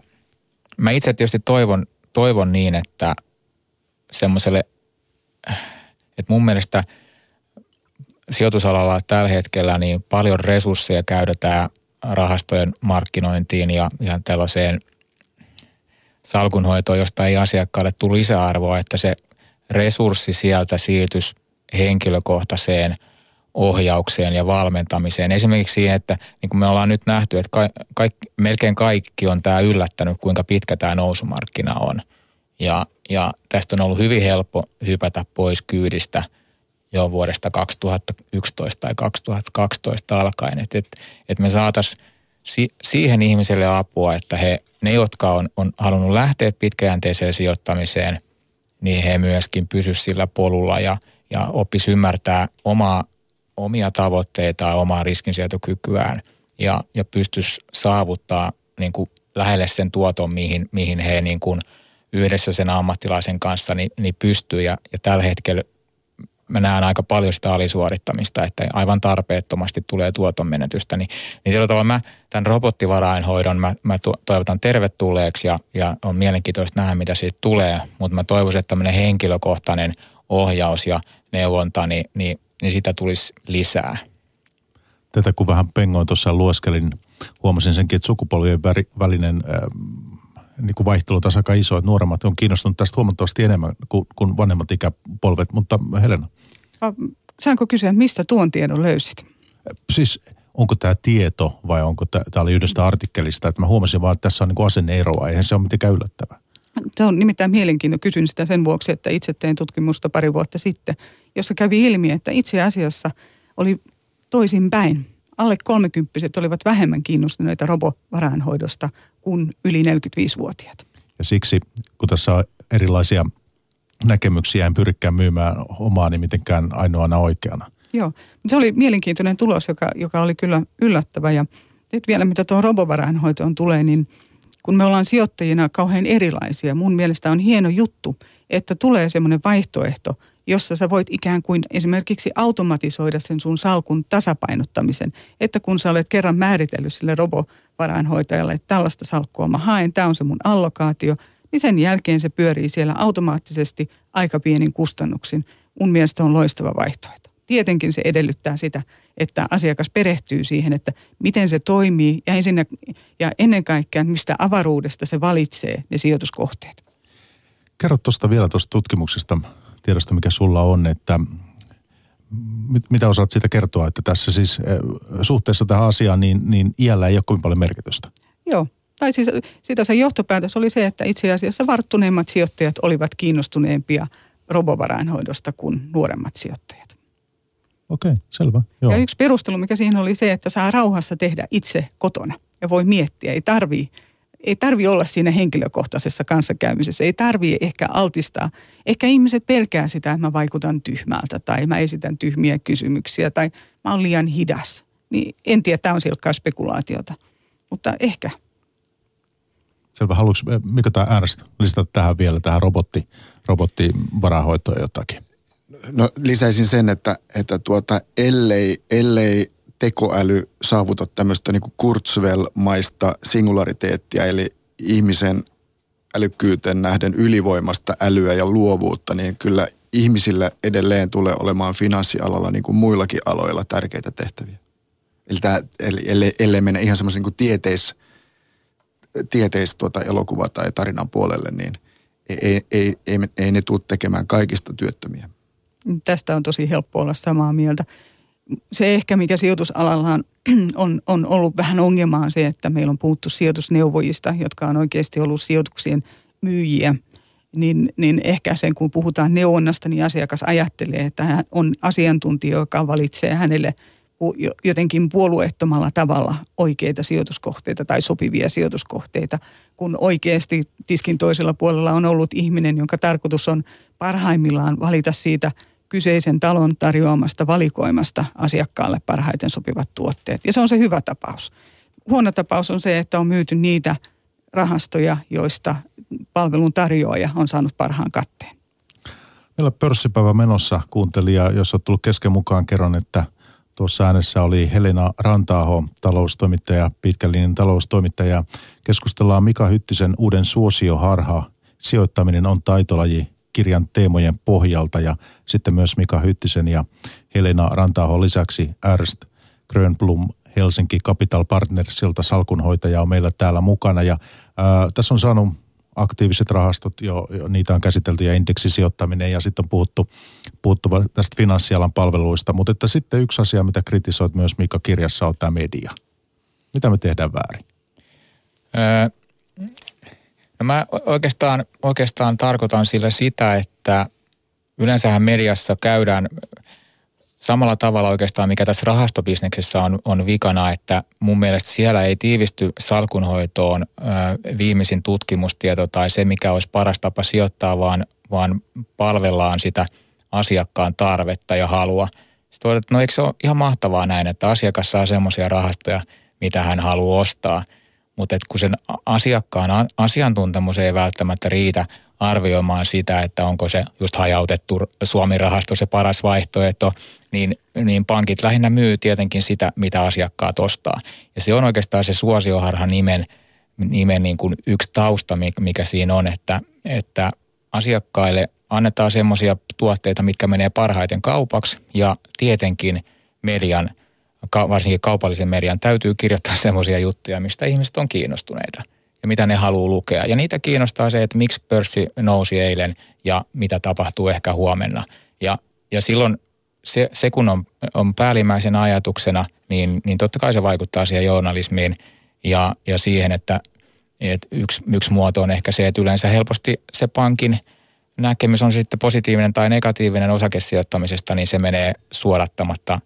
mä itse tietysti toivon, toivon niin, että semmoiselle, että mun mielestä sijoitusalalla tällä hetkellä niin paljon resursseja käytetään rahastojen markkinointiin ja ihan tällaiseen salkunhoitoon, josta ei asiakkaalle tule lisäarvoa, että se resurssi sieltä siirtyisi henkilökohtaiseen ohjaukseen ja valmentamiseen. Esimerkiksi siihen, että niin kuin me ollaan nyt nähty, että ka- kaikki, melkein kaikki on tämä yllättänyt, kuinka pitkä tämä nousumarkkina on. Ja, ja tästä on ollut hyvin helppo hypätä pois kyydistä jo vuodesta 2011 tai 2012 alkaen. Että et, et me saataisiin si- siihen ihmiselle apua, että he, ne, jotka on, on halunnut lähteä pitkäjänteiseen sijoittamiseen, niin he myöskin pysy sillä polulla ja – ja oppisi ymmärtää omaa, omia tavoitteita, omaa riskinsietokykyään ja, ja pystyisi saavuttaa niin kuin lähelle sen tuoton, mihin, mihin he niin kuin yhdessä sen ammattilaisen kanssa niin, niin pystyy. Ja, ja tällä hetkellä mä näen aika paljon sitä alisuorittamista, että aivan tarpeettomasti tulee tuoton menetystä. Niin, niin tällä tavalla mä tämän robottivarainhoidon mä, mä toivotan tervetulleeksi ja, ja on mielenkiintoista nähdä, mitä siitä tulee. Mutta mä toivoisin, että tämmöinen henkilökohtainen ohjaus ja neuvonta, niin, niin, niin sitä tulisi lisää. Tätä kun vähän pengoin tuossa lueskelin, huomasin senkin, että sukupolvien välinen äh, niin kuin vaihtelu tässä aika iso, että nuoremmat on kiinnostunut tästä huomattavasti enemmän kuin, kuin vanhemmat ikäpolvet, mutta Helena. Saanko kysyä, mistä tuon tiedon löysit? Siis onko tämä tieto vai onko tämä, tämä oli yhdestä artikkelista, että mä huomasin vaan, että tässä on niin asenneeroa, eihän se ole mitenkään yllättävää. Se on nimittäin mielenkiintoinen. Kysyn sitä sen vuoksi, että itse tein tutkimusta pari vuotta sitten, jossa kävi ilmi, että itse asiassa oli toisinpäin. Alle kolmekymppiset olivat vähemmän kiinnostuneita robovarainhoidosta kuin yli 45-vuotiaat. Ja siksi, kun tässä on erilaisia näkemyksiä, en pyrikään myymään omaa niin mitenkään ainoana oikeana. Joo, se oli mielenkiintoinen tulos, joka, joka oli kyllä yllättävä. Ja nyt vielä mitä tuohon robovarainhoitoon tulee, niin kun me ollaan sijoittajina kauhean erilaisia, mun mielestä on hieno juttu, että tulee semmoinen vaihtoehto, jossa sä voit ikään kuin esimerkiksi automatisoida sen sun salkun tasapainottamisen. Että kun sä olet kerran määritellyt sille robovarainhoitajalle, että tällaista salkkua mä haen, tämä on se mun allokaatio, niin sen jälkeen se pyörii siellä automaattisesti aika pienin kustannuksin. Mun mielestä on loistava vaihtoehto. Tietenkin se edellyttää sitä, että asiakas perehtyy siihen, että miten se toimii ja, ensinnä, ja ennen kaikkea, mistä avaruudesta se valitsee ne sijoituskohteet. Kerro tuosta vielä tuosta tutkimuksesta, tiedosta mikä sulla on, että mit, mitä osaat siitä kertoa, että tässä siis eh, suhteessa tähän asiaan, niin, niin iällä ei ole kovin paljon merkitystä. Joo, tai siis siitä se johtopäätös oli se, että itse asiassa varttuneemmat sijoittajat olivat kiinnostuneempia robovarainhoidosta kuin nuoremmat sijoittajat. Okei, okay, selvä. Joo. Ja yksi perustelu, mikä siihen oli se, että saa rauhassa tehdä itse kotona ja voi miettiä. Ei tarvii, ei tarvi olla siinä henkilökohtaisessa kanssakäymisessä. Ei tarvii ehkä altistaa. Ehkä ihmiset pelkää sitä, että mä vaikutan tyhmältä tai mä esitän tyhmiä kysymyksiä tai mä oon liian hidas. Niin en tiedä, tämä on silkkaa spekulaatiota. Mutta ehkä – Selvä. Haluatko Mika tai Ernst lisätä tähän vielä tähän robotti, robottivarahoitoon jotakin? No lisäisin sen, että, että tuota, ellei, ellei tekoäly saavuta tämmöistä niin Kurzweil-maista singulariteettia, eli ihmisen älykkyyteen nähden ylivoimasta älyä ja luovuutta, niin kyllä ihmisillä edelleen tulee olemaan finanssialalla niin kuin muillakin aloilla tärkeitä tehtäviä. Eli, tämä, eli ellei, ellei mennä ihan semmoisen niin tieteis, tieteis tuota elokuva tai tarinan puolelle, niin ei, ei, ei, ei ne tule tekemään kaikista työttömiä. Tästä on tosi helppo olla samaa mieltä. Se ehkä, mikä sijoitusalalla on, on, on ollut vähän ongelmaa on se, että meillä on puhuttu sijoitusneuvojista, jotka on oikeasti ollut sijoituksien myyjiä. Niin, niin ehkä sen, kun puhutaan neuvonnasta, niin asiakas ajattelee, että hän on asiantuntija, joka valitsee hänelle – jotenkin puolueettomalla tavalla oikeita sijoituskohteita tai sopivia sijoituskohteita, kun oikeasti tiskin toisella puolella on ollut ihminen, jonka tarkoitus on parhaimmillaan valita siitä kyseisen talon tarjoamasta valikoimasta asiakkaalle parhaiten sopivat tuotteet. Ja se on se hyvä tapaus. Huono tapaus on se, että on myyty niitä rahastoja, joista palvelun tarjoaja on saanut parhaan katteen. Meillä pörssipäivä menossa kuuntelija, jos olet tullut kesken mukaan, kerron, että – Tuossa äänessä oli Helena Rantaaho, taloustoimittaja, pitkälinen taloustoimittaja. Keskustellaan Mika Hyttisen uuden suosioharha. Sijoittaminen on taitolaji kirjan teemojen pohjalta ja sitten myös Mika Hyttisen ja Helena Rantaaho lisäksi Ernst Grönblom Helsinki Capital Partnersilta salkunhoitaja on meillä täällä mukana ja ää, tässä on saanut aktiiviset rahastot, jo, jo niitä on käsitelty ja indeksisijoittaminen ja sitten on puhuttu, puhuttu tästä finanssialan palveluista. Mutta että sitten yksi asia, mitä kritisoit myös Mika kirjassa on tämä media. Mitä me tehdään väärin? Öö, no mä oikeastaan, oikeastaan tarkoitan sillä sitä, että yleensähän mediassa käydään samalla tavalla oikeastaan, mikä tässä rahastobisneksessä on, on vikana, että mun mielestä siellä ei tiivisty salkunhoitoon viimeisin tutkimustieto tai se, mikä olisi paras tapa sijoittaa, vaan, vaan palvellaan sitä asiakkaan tarvetta ja halua. Sitten voidaan, että no eikö se ole ihan mahtavaa näin, että asiakas saa semmoisia rahastoja, mitä hän haluaa ostaa. Mutta kun sen asiakkaan asiantuntemus ei välttämättä riitä arvioimaan sitä, että onko se just hajautettu Suomi-rahasto se paras vaihtoehto, niin, niin pankit lähinnä myy tietenkin sitä, mitä asiakkaat ostaa. Ja se on oikeastaan se suosioharha nimen, nimen niin kuin yksi tausta, mikä siinä on, että, että asiakkaille annetaan semmoisia tuotteita, mitkä menee parhaiten kaupaksi ja tietenkin median, varsinkin kaupallisen median täytyy kirjoittaa (laughs) semmoisia juttuja, mistä ihmiset on kiinnostuneita ja mitä ne haluaa lukea. Ja niitä kiinnostaa se, että miksi pörssi nousi eilen ja mitä tapahtuu ehkä huomenna. Ja, ja silloin se, se kun on, on päällimmäisen ajatuksena, niin, niin totta kai se vaikuttaa siihen journalismiin ja, ja siihen, että, että yksi, yksi muoto on ehkä se, että yleensä helposti se pankin näkemys on sitten positiivinen tai negatiivinen osakesijoittamisesta, niin se menee suorattamatta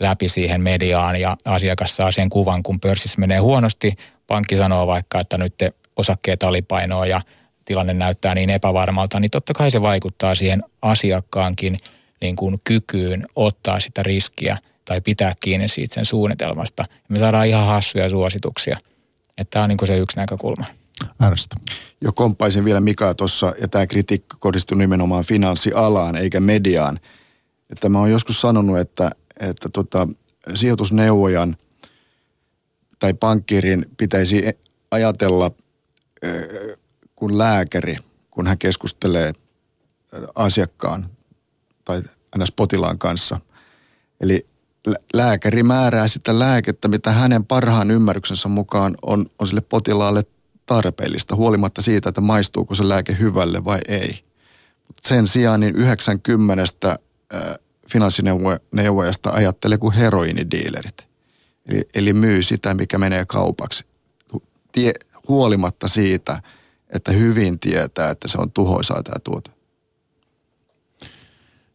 läpi siihen mediaan ja asiakas saa sen kuvan, kun pörssissä menee huonosti. Pankki sanoo vaikka, että nyt te osakkeet alipainoa ja tilanne näyttää niin epävarmalta, niin totta kai se vaikuttaa siihen asiakkaankin – niin kuin kykyyn ottaa sitä riskiä tai pitää kiinni siitä sen suunnitelmasta. Me saadaan ihan hassuja suosituksia. Että tämä on niin kuin se yksi näkökulma. Äänestä. Jo kompaisin vielä Mikaa tuossa, ja tämä kritiikki kohdistuu nimenomaan finanssialaan eikä mediaan. Että mä oon joskus sanonut, että, että tota, sijoitusneuvojan tai pankkirin pitäisi ajatella kun lääkäri, kun hän keskustelee asiakkaan tai ns. potilaan kanssa. Eli lääkäri määrää sitä lääkettä, mitä hänen parhaan ymmärryksensä mukaan on, on sille potilaalle tarpeellista, huolimatta siitä, että maistuuko se lääke hyvälle vai ei. Sen sijaan niin 90 finanssineuvojasta ajattelee kuin heroinidiilerit. Eli, eli myy sitä, mikä menee kaupaksi. Tie, huolimatta siitä, että hyvin tietää, että se on tuhoisaa tämä tuote.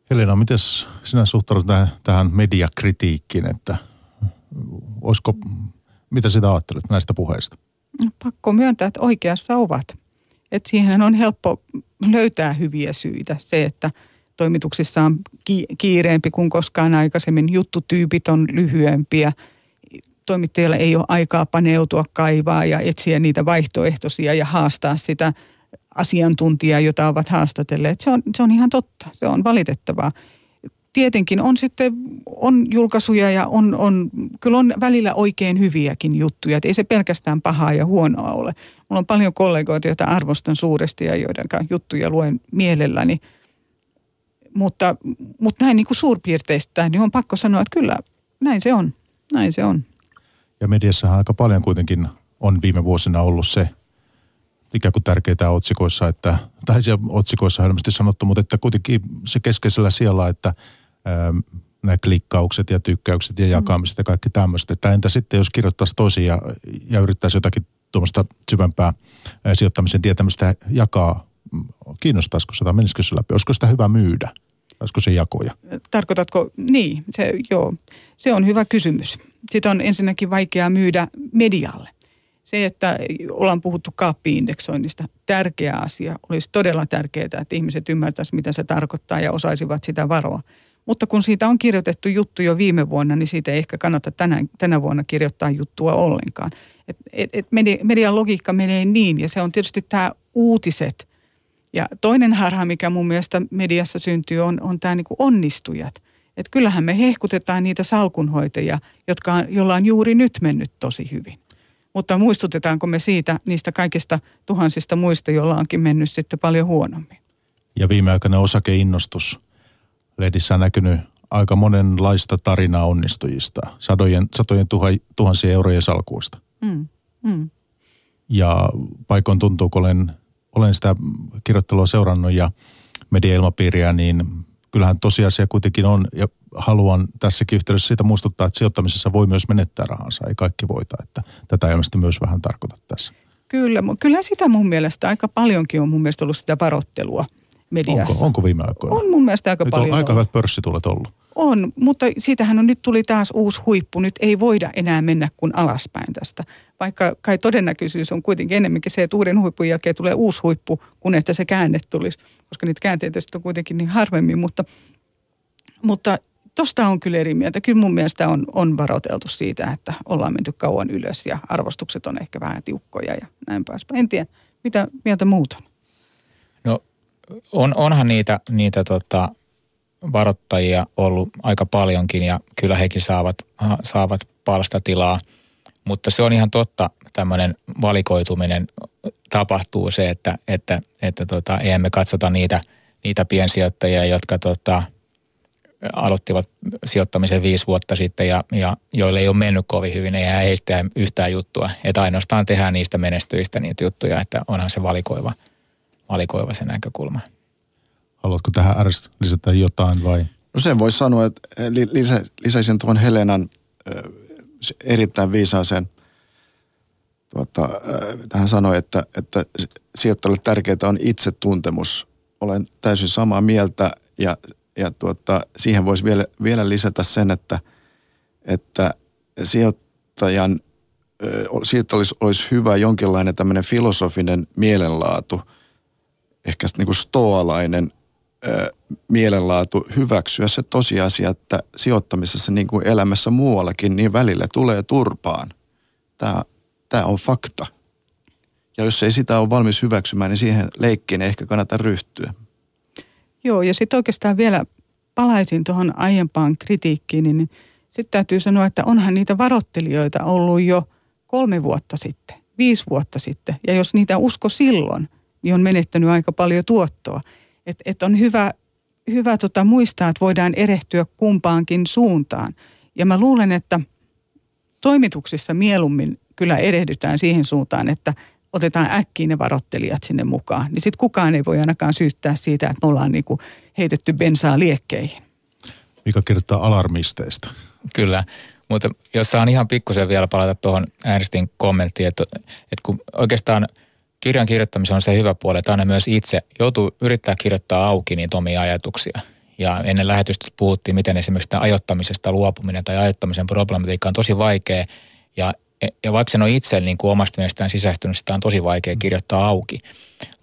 Helena, miten sinä suhtaudut tähän, tähän mediakritiikkiin, että olisiko, mitä sitä ajattelet näistä puheista? No, pakko myöntää, että oikeassa ovat. Että siihen on helppo löytää hyviä syitä. Se, että toimituksissa on kiireempi kuin koskaan aikaisemmin, juttutyypit on lyhyempiä, toimittajilla ei ole aikaa paneutua, kaivaa ja etsiä niitä vaihtoehtoisia ja haastaa sitä asiantuntijaa, jota ovat haastatelleet. Se on, se on ihan totta, se on valitettavaa. Tietenkin on sitten, on julkaisuja ja on, on, kyllä on välillä oikein hyviäkin juttuja. Että ei se pelkästään pahaa ja huonoa ole. Mulla on paljon kollegoita, joita arvostan suuresti ja joiden juttuja luen mielelläni. Mutta, mutta näin niin kuin suurpiirteistä, niin on pakko sanoa, että kyllä näin se on. Näin se on. Ja mediassahan aika paljon kuitenkin on viime vuosina ollut se ikään kuin tärkeää otsikoissa, että, tai siellä otsikoissa helposti sanottu, mutta että kuitenkin se keskeisellä siellä, että ää, nämä klikkaukset ja tykkäykset ja jakamiset ja kaikki tämmöistä. Että entä sitten, jos kirjoittaisi tosi ja, ja yrittäisi jotakin tuommoista syvempää ää, sijoittamisen tietämistä jakaa, kiinnostaisiko sitä, menisikö se läpi? Olisiko sitä hyvä myydä? Olisiko se jakoja? Tarkoitatko, niin, se, joo, se on hyvä kysymys. Sitä on ensinnäkin vaikeaa myydä medialle. Se, että ollaan puhuttu kaappiindeksoinnista, tärkeä asia. Olisi todella tärkeää, että ihmiset ymmärtäisivät, mitä se tarkoittaa ja osaisivat sitä varoa. Mutta kun siitä on kirjoitettu juttu jo viime vuonna, niin siitä ei ehkä kannata tänä, tänä vuonna kirjoittaa juttua ollenkaan. Et, et, et median logiikka menee niin, ja se on tietysti tämä uutiset – ja toinen harha, mikä mun mielestä mediassa syntyy, on, on tämä niin onnistujat. Että kyllähän me hehkutetaan niitä salkunhoitajia, jotka on, jolla on juuri nyt mennyt tosi hyvin. Mutta muistutetaanko me siitä niistä kaikista tuhansista muista, joilla onkin mennyt sitten paljon huonommin? Ja viimeaikainen osakeinnostus. Lehdissä on näkynyt aika monenlaista tarinaa onnistujista, sadojen, satojen tuha, tuhansien eurojen salkuista. Mm, mm. Ja paikoin tuntuu, kun olen olen sitä kirjoittelua seurannut ja mediailmapiiriä, niin kyllähän tosiasia kuitenkin on, ja haluan tässäkin yhteydessä siitä muistuttaa, että sijoittamisessa voi myös menettää rahansa, ei kaikki voita, että tätä ilmeisesti myös vähän tarkoita tässä. Kyllä, kyllä sitä mun mielestä aika paljonkin on mun mielestä ollut sitä varottelua mediassa. Onko, onko viime aikoina? On mun mielestä aika Nyt paljon. on aika hyvät pörssitulet ollut. On, mutta siitähän on nyt tuli taas uusi huippu. Nyt ei voida enää mennä kuin alaspäin tästä. Vaikka kai todennäköisyys on kuitenkin enemmänkin se, että uuden huippun jälkeen tulee uusi huippu, kun että se käänne tulisi. Koska niitä käänteitä on kuitenkin niin harvemmin. Mutta, mutta on kyllä eri mieltä. Kyllä mun mielestä on, on varoiteltu siitä, että ollaan menty kauan ylös ja arvostukset on ehkä vähän tiukkoja ja näin pääspäin. En tiedä, mitä mieltä muut on? No on, onhan niitä, niitä tota, varoittajia ollut aika paljonkin ja kyllä hekin saavat, saavat palstatilaa. Mutta se on ihan totta, tämmöinen valikoituminen tapahtuu se, että, että, että tota, emme katsota niitä, niitä piensijoittajia, jotka tota, aloittivat sijoittamisen viisi vuotta sitten ja, ja joille ei ole mennyt kovin hyvin, ei heistä yhtään juttua. Että ainoastaan tehdään niistä menestyistä niitä juttuja, että onhan se valikoiva, valikoiva se näkökulma. Haluatko tähän RS lisätä jotain vai? No sen voisi sanoa, että lisä, lisäisin tuon Helenan erittäin viisaaseen tuota, tähän sanoi, että, että sijoittajalle tärkeää on itsetuntemus. Olen täysin samaa mieltä ja, ja tuota, siihen voisi vielä, vielä lisätä sen, että, että sijoittajan siitä olisi, olisi hyvä jonkinlainen tämmöinen filosofinen mielenlaatu, ehkä niin kuin stoalainen mielenlaatu hyväksyä se tosiasia, että sijoittamisessa niin kuin elämässä muuallakin, niin välillä tulee turpaan. Tämä, tämä on fakta. Ja jos ei sitä ole valmis hyväksymään, niin siihen leikkiin ei ehkä kannata ryhtyä. Joo, ja sitten oikeastaan vielä palaisin tuohon aiempaan kritiikkiin, niin sitten täytyy sanoa, että onhan niitä varottelijoita ollut jo kolme vuotta sitten, viisi vuotta sitten. Ja jos niitä usko silloin, niin on menettänyt aika paljon tuottoa. Että et on hyvä, hyvä tota muistaa, että voidaan erehtyä kumpaankin suuntaan. Ja mä luulen, että toimituksissa mieluummin kyllä erehdytään siihen suuntaan, että otetaan äkkiin ne varottelijat sinne mukaan. Niin sitten kukaan ei voi ainakaan syyttää siitä, että me ollaan niinku heitetty bensaa liekkeihin. Mikä kirjoittaa alarmisteista. Kyllä, mutta jos saan ihan pikkusen vielä palata tuohon äänestin kommenttiin, että, että kun oikeastaan kirjan kirjoittamisen on se hyvä puoli, että aina myös itse joutuu yrittää kirjoittaa auki niitä omia ajatuksia. Ja ennen lähetystä puhuttiin, miten esimerkiksi tämä ajoittamisesta luopuminen tai ajoittamisen problematiikka on tosi vaikea. Ja, ja vaikka sen on itse niin kuin omasta mielestään sisäistynyt, sitä on tosi vaikea kirjoittaa auki.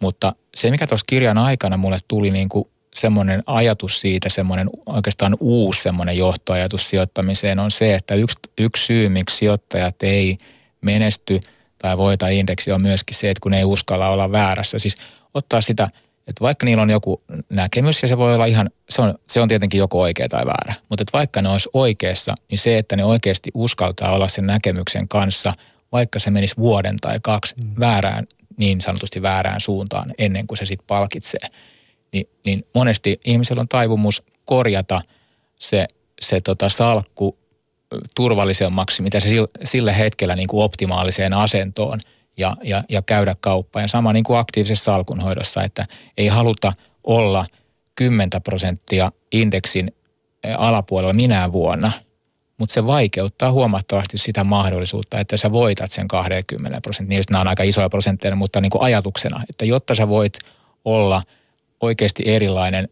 Mutta se, mikä tuossa kirjan aikana mulle tuli niin kuin semmoinen ajatus siitä, semmoinen oikeastaan uusi semmoinen johtoajatus sijoittamiseen on se, että yksi, yksi syy, miksi sijoittajat ei menesty tai voita indeksi on myöskin se, että kun ei uskalla olla väärässä. Siis ottaa sitä, että vaikka niillä on joku näkemys ja se voi olla ihan, se on, se on tietenkin joko oikea tai väärä, mutta että vaikka ne olisi oikeassa, niin se, että ne oikeasti uskaltaa olla sen näkemyksen kanssa, vaikka se menisi vuoden tai kaksi mm. väärään, niin sanotusti väärään suuntaan ennen kuin se sitten palkitsee – niin, niin monesti ihmisellä on taipumus korjata se, se tota salkku turvallisemmaksi, mitä se sillä hetkellä niin kuin optimaaliseen asentoon ja, ja, ja käydä kauppaan. Ja sama niin kuin aktiivisessa salkunhoidossa, että ei haluta olla 10 prosenttia indeksin alapuolella minä vuonna, mutta se vaikeuttaa huomattavasti sitä mahdollisuutta, että sä voitat sen 20 prosenttia. Niin nämä on aika isoja prosentteja, mutta niin kuin ajatuksena, että jotta sä voit olla – oikeasti erilainen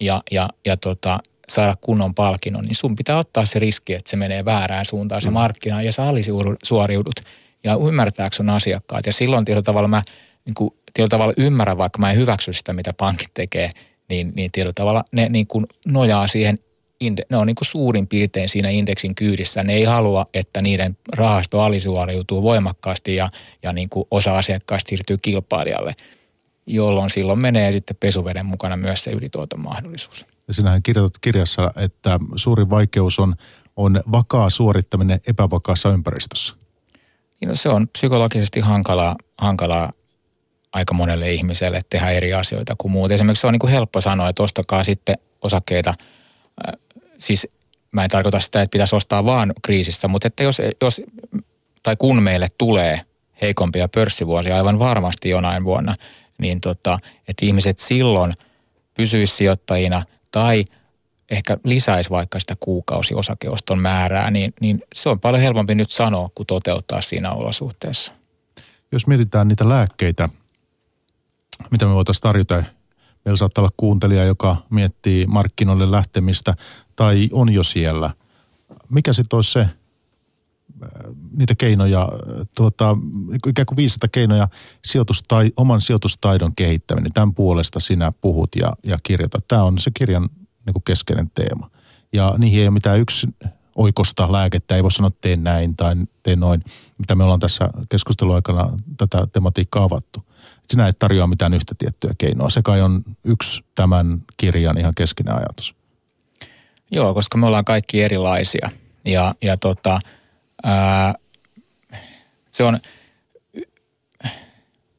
ja, ja, ja tota, saada kunnon palkinnon, niin sun pitää ottaa se riski, että se menee väärään suuntaan se mm. markkina ja sä alisuoriudut ja ymmärtääkö sun asiakkaat. Ja silloin tietyllä tavalla mä niin kuin, tietyllä tavalla ymmärrän, vaikka mä en hyväksy sitä, mitä pankit tekee, niin, niin tietyllä tavalla ne niin kuin nojaa siihen, ne on niin kuin suurin piirtein siinä indeksin kyydissä. Ne ei halua, että niiden rahasto alisuoriutuu voimakkaasti ja, ja niin kuin osa asiakkaista siirtyy kilpailijalle – jolloin silloin menee sitten pesuveden mukana myös se ylituoton mahdollisuus. Sinähän kirjoitat kirjassa, että suuri vaikeus on, on vakaa suorittaminen epävakaassa ympäristössä. No se on psykologisesti hankalaa, hankalaa aika monelle ihmiselle tehdä eri asioita kuin muut. Esimerkiksi se on niin kuin helppo sanoa, että ostakaa sitten osakkeita. Äh, siis mä en tarkoita sitä, että pitäisi ostaa vaan kriisissä, mutta että jos, jos tai kun meille tulee heikompia pörssivuosia aivan varmasti jonain vuonna – niin tota, että ihmiset silloin pysyisi sijoittajina tai ehkä lisäisi vaikka sitä kuukausiosakeoston määrää, niin, niin se on paljon helpompi nyt sanoa kuin toteuttaa siinä olosuhteessa. Jos mietitään niitä lääkkeitä, mitä me voitaisiin tarjota, meillä saattaa olla kuuntelija, joka miettii markkinoille lähtemistä tai on jo siellä. Mikä sitten olisi se niitä keinoja, tuota, ikään kuin 500 keinoja sijoitustai, oman sijoitustaidon kehittäminen. Tämän puolesta sinä puhut ja, ja kirjoitat. Tämä on se kirjan niin kuin keskeinen teema. Ja niihin ei ole mitään yksi oikosta lääkettä, ei voi sanoa tee näin tai tee noin, mitä me ollaan tässä keskustelun aikana tätä tematiikkaa avattu. Sinä et tarjoa mitään yhtä tiettyä keinoa. Se kai on yksi tämän kirjan ihan keskeinen ajatus. Joo, koska me ollaan kaikki erilaisia. Ja, ja tota, se on,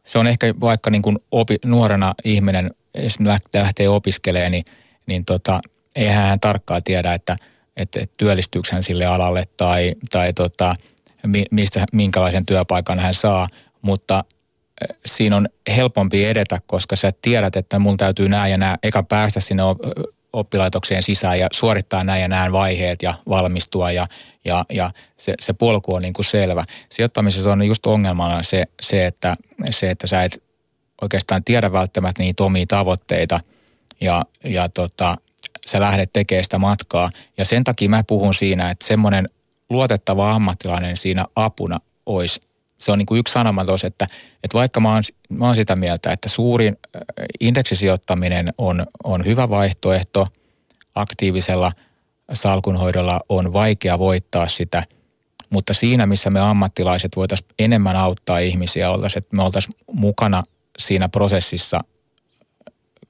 se on ehkä vaikka niin kuin opi, nuorena ihminen, jos lähtee opiskelemaan, niin, niin tota, eihän hän tarkkaan tiedä, että, että työllistyykö hän sille alalle tai, tai tota, mistä, minkälaisen työpaikan hän saa, mutta siinä on helpompi edetä, koska sä tiedät, että mun täytyy nämä ja nämä, eka päästä sinne oppilaitokseen sisään ja suorittaa näin ja näin vaiheet ja valmistua ja, ja, ja se, se polku on niin kuin selvä. Sijoittamisessa on just ongelmana se, se, että, se, että sä et oikeastaan tiedä välttämättä niitä omia tavoitteita ja, ja tota, sä lähdet tekemään sitä matkaa. Ja sen takia mä puhun siinä, että semmoinen luotettava ammattilainen siinä apuna olisi se on niin kuin yksi sanoma tuossa, että, että vaikka mä oon, mä oon sitä mieltä, että suurin indeksisijoittaminen on, on hyvä vaihtoehto aktiivisella salkunhoidolla on vaikea voittaa sitä, mutta siinä, missä me ammattilaiset voitaisiin enemmän auttaa ihmisiä, oltaisiin, että me oltaisiin mukana siinä prosessissa,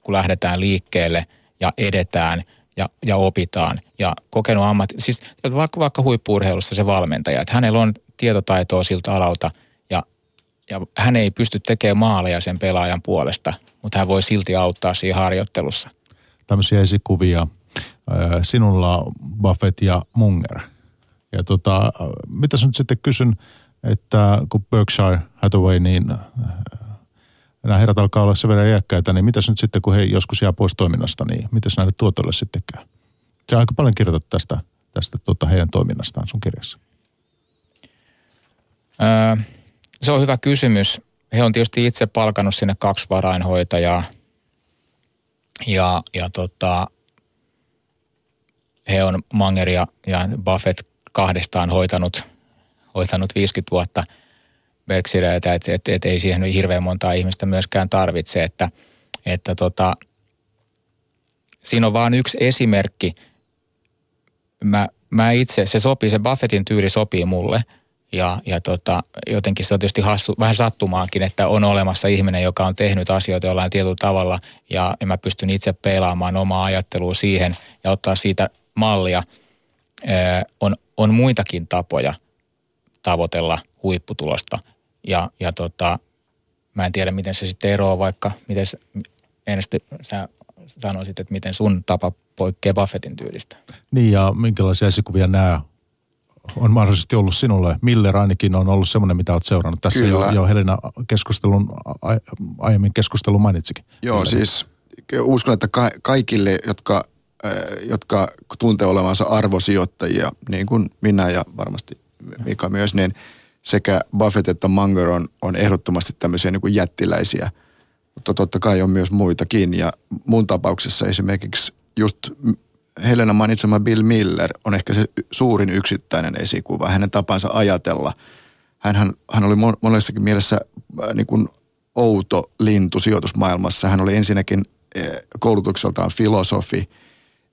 kun lähdetään liikkeelle ja edetään ja, ja opitaan. Ja kokenut ammat, siis vaikka, vaikka huippuurheilussa se valmentaja, että hänellä on tietotaitoa siltä alalta ja, ja hän ei pysty tekemään maaleja sen pelaajan puolesta, mutta hän voi silti auttaa siinä harjoittelussa. Tämmöisiä esikuvia. Sinulla Buffett ja Munger. Ja tota, mitä nyt sitten kysyn, että kun Berkshire Hathaway, niin nämä herrat alkaa olla sen verran iäkkäitä, niin mitäs nyt sitten, kun he joskus jää pois toiminnasta, niin mitäs näille tuotoille sitten käy? Sä aika paljon kirjoitat tästä, tästä tuota heidän toiminnastaan sun kirjassa. Öö, se on hyvä kysymys. He on tietysti itse palkannut sinne kaksi varainhoitajaa ja, ja tota, he on Manger ja, ja Buffett kahdestaan hoitanut, hoitanut 50 vuotta Berkshireitä, että et, et ei siihen hirveän montaa ihmistä myöskään tarvitse, että, että tota, siinä on vain yksi esimerkki. Mä, mä itse, se sopii, se Buffettin tyyli sopii mulle – ja, ja tota, jotenkin se on tietysti hassu, vähän sattumaakin, että on olemassa ihminen, joka on tehnyt asioita jollain tietyllä tavalla ja, mä pystyn itse peilaamaan omaa ajattelua siihen ja ottaa siitä mallia. Ee, on, on muitakin tapoja tavoitella huipputulosta ja, ja tota, mä en tiedä, miten se sitten eroaa vaikka, miten ensin sä sanoisit, että miten sun tapa poikkeaa Buffettin tyylistä. Niin ja minkälaisia esikuvia nämä on mahdollisesti ollut sinulle. Miller ainakin on ollut semmoinen, mitä olet seurannut. Tässä jo, jo Helena keskustelun, aiemmin keskustelun mainitsikin. Joo, Miller. siis uskon, että ka- kaikille, jotka, äh, jotka tuntee olevansa arvosijoittajia, niin kuin minä ja varmasti Mika myös, niin sekä Buffett että Munger on, on ehdottomasti tämmöisiä niin kuin jättiläisiä. Mutta totta kai on myös muitakin. Ja mun tapauksessa esimerkiksi just Helena mainitsema Bill Miller on ehkä se suurin yksittäinen esikuva, hänen tapansa ajatella. Hänhän, hän oli monessakin mielessä äh, niin kuin outo lintu sijoitusmaailmassa. Hän oli ensinnäkin äh, koulutukseltaan filosofi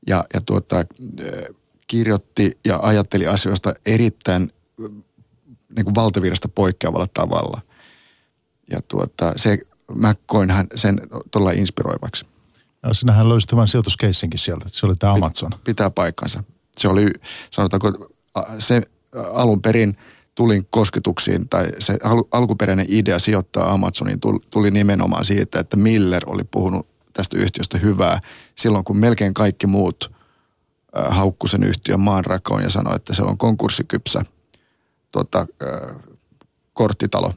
ja, ja tuota, äh, kirjoitti ja ajatteli asioista erittäin niin kuin valtavirrasta poikkeavalla tavalla. Ja tuota, se, mä koin hän sen todella inspiroivaksi. Ja sinähän löysit hyvän sijoituskeissinkin sieltä, että se oli tämä Amazon. Pitää paikkansa. Se oli, sanotaanko, se alun perin tulin kosketuksiin, tai se al- alkuperäinen idea sijoittaa Amazoniin tuli, nimenomaan siitä, että Miller oli puhunut tästä yhtiöstä hyvää silloin, kun melkein kaikki muut haukku sen yhtiön maanrakoon ja sanoi, että se on konkurssikypsä tota, äh, korttitalo.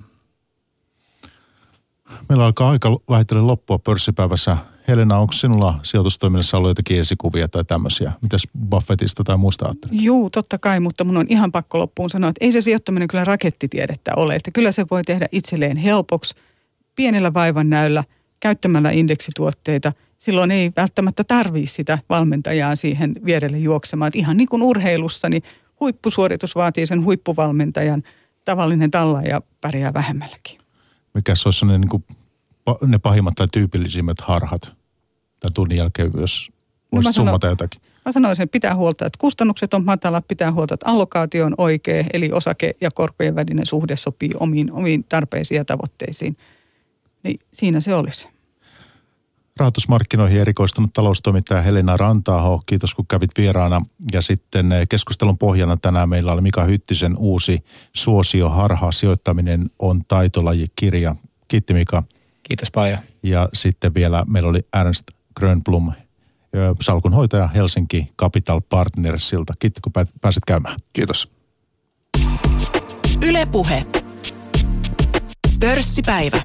Meillä alkaa aika vähitellen loppua pörssipäivässä Helena, onko sinulla sijoitustoiminnassa ollut jotakin esikuvia tai tämmöisiä? Mitäs Buffettista tai muusta ajattelet? Joo, totta kai, mutta mun on ihan pakko loppuun sanoa, että ei se sijoittaminen kyllä rakettitiedettä ole. Että kyllä se voi tehdä itselleen helpoksi pienellä vaivan näyllä käyttämällä indeksituotteita. Silloin ei välttämättä tarvii sitä valmentajaa siihen vierelle juoksemaan. Että ihan niin kuin urheilussa, niin huippusuoritus vaatii sen huippuvalmentajan. Tavallinen ja pärjää vähemmälläkin. Mikä se olisi niin kuin ne pahimmat tai tyypillisimmät harhat tämän tunnin jälkeen, jos no summata jotakin? Mä sanoisin, että pitää huolta, että kustannukset on matala, pitää huolta, että allokaatio on oikea, eli osake- ja korkojen välinen suhde sopii omiin, omiin tarpeisiin ja tavoitteisiin. Niin siinä se olisi. Rahoitusmarkkinoihin erikoistunut taloustoimittaja Helena Rantaaho, kiitos kun kävit vieraana. Ja sitten eh, keskustelun pohjana tänään meillä oli Mika Hyttisen uusi suosio Harha sijoittaminen on taitolajikirja. Kiitti Mika. Kiitos paljon. Ja sitten vielä meillä oli Ernst Grönblom, salkunhoitaja Helsinki Capital Partnersilta. Kiitos, kun pääsit käymään. Kiitos. Ylepuhe. Pörssipäivä.